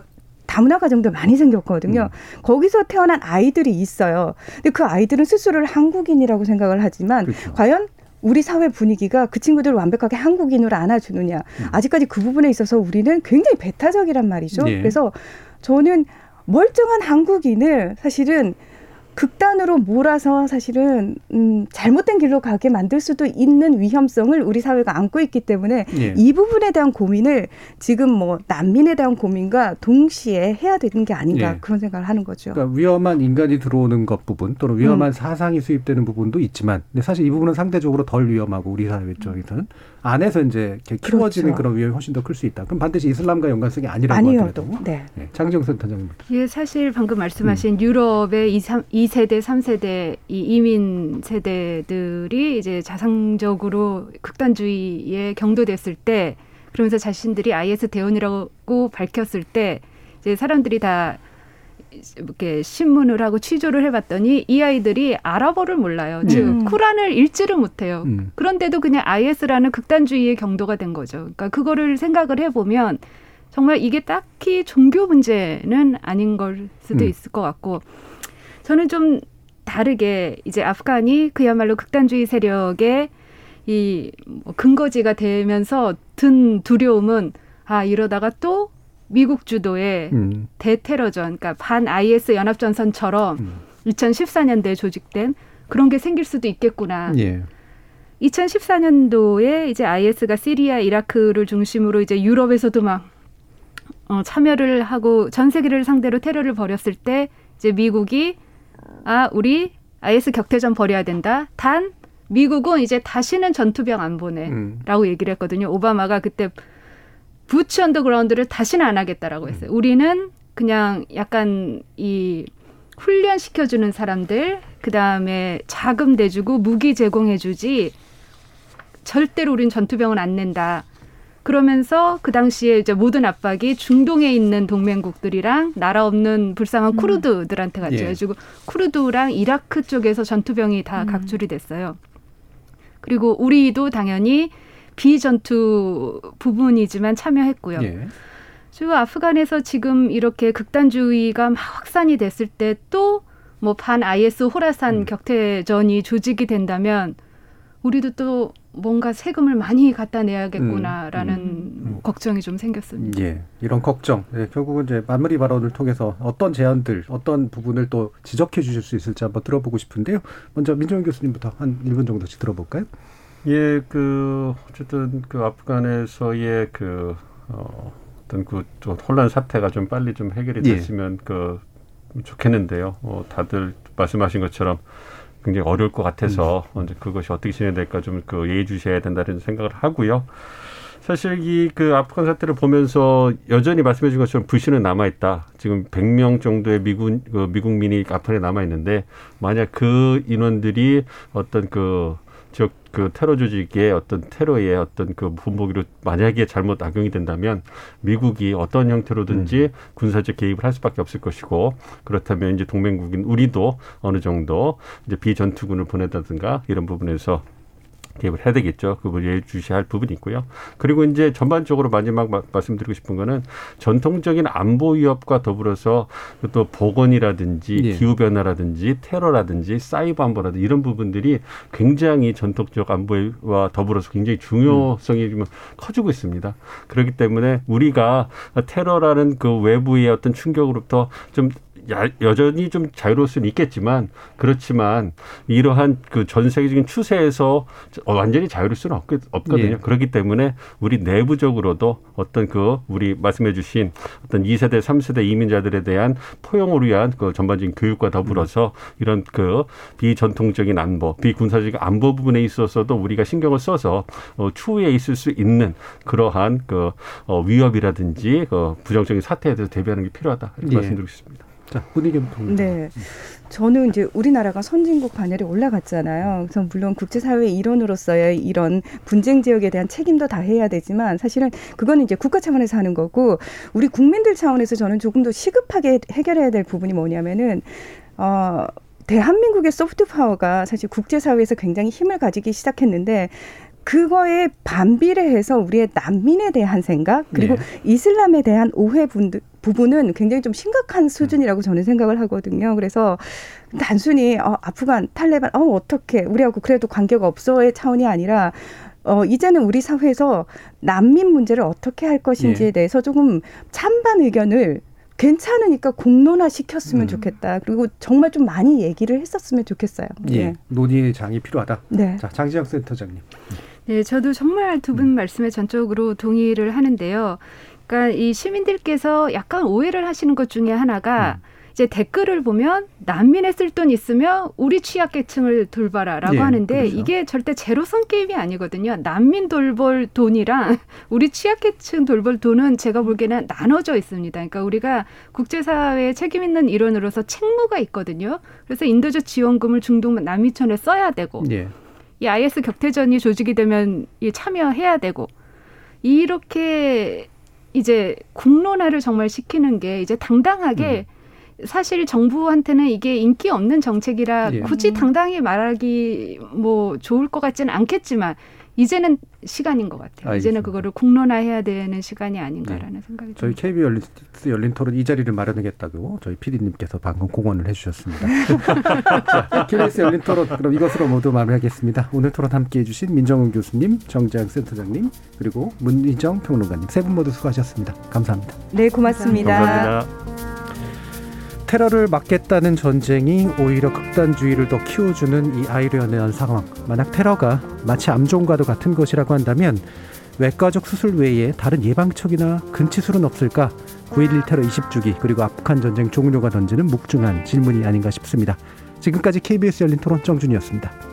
다문화 가정도 많이 생겼거든요. 음. 거기서 태어난 아이들이 있어요. 근데 그 아이들은 스스로를 한국인이라고 생각을 하지만 그렇죠. 과연 우리 사회 분위기가 그 친구들을 완벽하게 한국인으로 안아주느냐. 음. 아직까지 그 부분에 있어서 우리는 굉장히 배타적이란 말이죠. 네. 그래서 저는 멀쩡한 한국인을 사실은 극단으로 몰아서 사실은 음, 잘못된 길로 가게 만들 수도 있는 위험성을 우리 사회가 안고 있기 때문에 예. 이 부분에 대한 고민을 지금 뭐 난민에 대한 고민과 동시에 해야 되는 게 아닌가 예. 그런 생각을 하는 거죠. 그러니까 위험한 인간이 들어오는 것 부분 또는 위험한 음. 사상이 수입되는 부분도 있지만 근데 사실 이 부분은 상대적으로 덜 위험하고 우리 사회 쪽에서는 안에서 이제 키워지는 그렇죠. 그런 위험이 훨씬 더 클 수 있다. 그럼 반드시 이슬람과 연관성이 아니라고 하더라도. 네. 네. 장정 센터장님. 예, 사실 방금 말씀하신 음. 유럽의 2, 3, 2세대, 3세대 이 이민 세대들이 이제 자상적으로 극단주의에 경도됐을 때 그러면서 자신들이 IS 대원이라고 밝혔을 때 이제 사람들이 다 이렇게 신문을 하고 취조를 해봤더니 이 아이들이 아랍어를 몰라요. 즉 음. 쿠란을 읽지를 못해요. 음. 그런데도 그냥 IS라는 극단주의의 경도가 된 거죠. 그러니까 그거를 생각을 해보면 정말 이게 딱히 종교 문제는 아닌 걸 수도 음. 있을 것 같고 저는 좀 다르게 이제 아프간이 그야말로 극단주의 세력의 이뭐 근거지가 되면서 든 두려움은 아 이러다가 또 미국 주도의 음. 대테러전, 그러니까 반 IS 연합전선처럼 음. 2014년도에 조직된 그런 게 생길 수도 있겠구나. 예. 2014년도에 이제 IS가 시리아, 이라크를 중심으로 이제 유럽에서도 막 어, 참여를 하고 전 세계를 상대로 테러를 벌였을 때 이제 미국이 아 우리 IS 격퇴전 벌여야 된다. 단 미국은 이제 다시는 전투병 안 보내라고 음. 얘기를 했거든요. 오바마가 그때 부츠 언더그라운드를 다시는 안 하겠다라고 음. 했어요. 우리는 그냥 약간 이 훈련시켜주는 사람들, 그 다음에 자금 대주고 무기 제공해주지, 절대로 우린 전투병은 안 낸다. 그러면서 그 당시에 이제 모든 압박이 중동에 있는 동맹국들이랑 나라 없는 불쌍한 쿠르드들한테 갔죠. 예. 쿠르드랑 이라크 쪽에서 전투병이 다 각출이 됐어요. 그리고 우리도 당연히 비전투 부분이지만 참여했고요. 예. 그리고 아프간에서 지금 이렇게 극단주의가 막 확산이 됐을 때 또 뭐 반 IS 호라산 격퇴전이 조직이 된다면 우리도 또 뭔가 세금을 많이 갖다 내야겠구나라는 걱정이 좀 생겼습니다. 예, 이런 걱정. 예, 결국은 이제 마무리 발언을 통해서 어떤 제안들, 어떤 부분을 또 지적해 주실 수 있을지 한번 들어보고 싶은데요. 먼저 민정현 교수님부터 한 1분 정도씩 들어볼까요? 예, 그 어쨌든 그 아프간에서의 그 어, 어떤 그좀 혼란 사태가 좀 빨리 좀 해결이 예. 됐으면 그 좋겠는데요. 어, 다들 말씀하신 것처럼 굉장히 어려울 것 같아서 음. 이제 그것이 어떻게 진행될까 좀 그 예의주시해야 된다는 생각을 하고요. 사실 이 그 아프간 사태를 보면서 여전히 말씀해 준 것처럼 불신은 남아 있다. 지금 100명 정도의 미군 그 미국민이 아프간에 남아 있는데 만약 그 인원들이 어떤 그 지역 그 테러 조직의 어떤 테러의 어떤 그 본보기로 만약에 잘못 악용이 된다면 미국이 어떤 형태로든지 군사적 개입을 할 수밖에 없을 것이고 그렇다면 이제 동맹국인 우리도 어느 정도 이제 비전투군을 보내다든가 이런 부분에서 개입을 해야 되겠죠. 그 부분 예주시할 부분이 있고요. 그리고 이제 전반적으로 마지막 마- 말씀드리고 싶은 거는 전통적인 안보 위협과 더불어서 또 보건이라든지 예. 기후 변화라든지 테러라든지 사이버 안보라든지 이런 부분들이 굉장히 전통적 안보와 더불어서 굉장히 중요성이 좀 커지고 있습니다. 그렇기 때문에 우리가 테러라는 그 외부의 어떤 충격으로부터 좀 야- 여전히 좀 자유로울 수는 있겠지만 그렇지만 이러한 그 전 세계적인 추세에서 어, 완전히 자유로울 수는 없, 없거든요. 예. 그렇기 때문에 우리 내부적으로도 어떤 그 우리 말씀해 주신 어떤 2세대, 3세대 이민자들에 대한 포용을 위한 그 전반적인 교육과 더불어서 이런 그 비전통적인 안보, 비군사적인 안보 부분에 있어서도 우리가 신경을 써서 어, 추후에 있을 수 있는 그러한 그 어, 위협이라든지 그 부정적인 사태에 대해서 대비하는 게 필요하다 이렇게 예. 말씀드리고 싶습니다. 자, 분위기부터. 네. 저는 이제 우리나라가 선진국 반열에 올라갔잖아요. 그래서 물론 국제사회의 일원으로서의 이런 분쟁 지역에 대한 책임도 다 해야 되지만 사실은 그거는 이제 국가 차원에서 하는 거고 우리 국민들 차원에서 저는 조금 더 시급하게 해결해야 될 부분이 뭐냐면은 어 대한민국의 소프트 파워가 사실 국제사회에서 굉장히 힘을 가지기 시작했는데 그거에 반비례해서 우리의 난민에 대한 생각 그리고 네. 이슬람에 대한 오해 분들, 부분은 굉장히 좀 심각한 수준이라고 저는 생각을 하거든요. 그래서 단순히 어, 아프간 탈레반 어 어떻게 우리하고 그래도 관계가 없어의 차원이 아니라 어 이제는 우리 사회에서 난민 문제를 어떻게 할 것인지에 예. 대해서 조금 찬반 의견을 괜찮으니까 공론화 시켰으면 음. 좋겠다. 그리고 정말 좀 많이 얘기를 했었으면 좋겠어요. 예. 논의의 장이 필요하다. 네. 자, 장지영 센터장님. 네, 저도 정말 두 분 말씀에 전적으로 동의를 하는데요. 그러니까 이 시민들께서 약간 오해를 하시는 것 중에 하나가 이제 댓글을 보면 난민에 쓸돈 있으면 우리 취약계층을 돌봐라라고 예, 하는데 그렇죠. 이게 절대 제로섬 게임이 아니거든요. 난민 돌볼 돈이랑 우리 취약계층 돌볼 돈은 제가 보기에는 나눠져 있습니다. 그러니까 우리가 국제사회에 책임 있는 일원으로서 책무가 있거든요. 그래서 인도적 지원금을 중동 난민촌에 써야 되고 예. 이 IS 격퇴전이 조직이 되면 이 참여해야 되고 이렇게 이제 공론화를 정말 시키는 게 이제 당당하게 사실 정부한테는 이게 인기 없는 정책이라 예. 굳이 당당히 말하기 뭐 좋을 것 같지는 않겠지만 이제는 시간인 것 같아요. 이제는 알겠습니다. 그거를 공론화해야 되는 시간이 아닌가라는 생각이 저희 듭니다. KB 열린, 열린 토론 이 자리를 마련하겠다고 저희 PD님께서 방금 공언을 해주셨습니다. 자, KBS 열린 토론 그럼 이것으로 모두 마무리하겠습니다. 오늘 토론 함께해 주신 민정은 교수님, 정재학 센터장님 그리고 문희정 평론가님 세 분 모두 수고하셨습니다. 감사합니다. 네, 고맙습니다. 테러를 막겠다는 전쟁이 오히려 극단주의를 더 키워주는 이 아이러니한 상황. 만약 테러가 마치 암종과도 같은 것이라고 한다면 외과적 수술 외에 다른 예방책이나 근치술은 없을까? 9.11 테러 20주기 그리고 아프간 전쟁 종료가 던지는 묵중한 질문이 아닌가 싶습니다. 지금까지 KBS 열린 토론 정준이었습니다.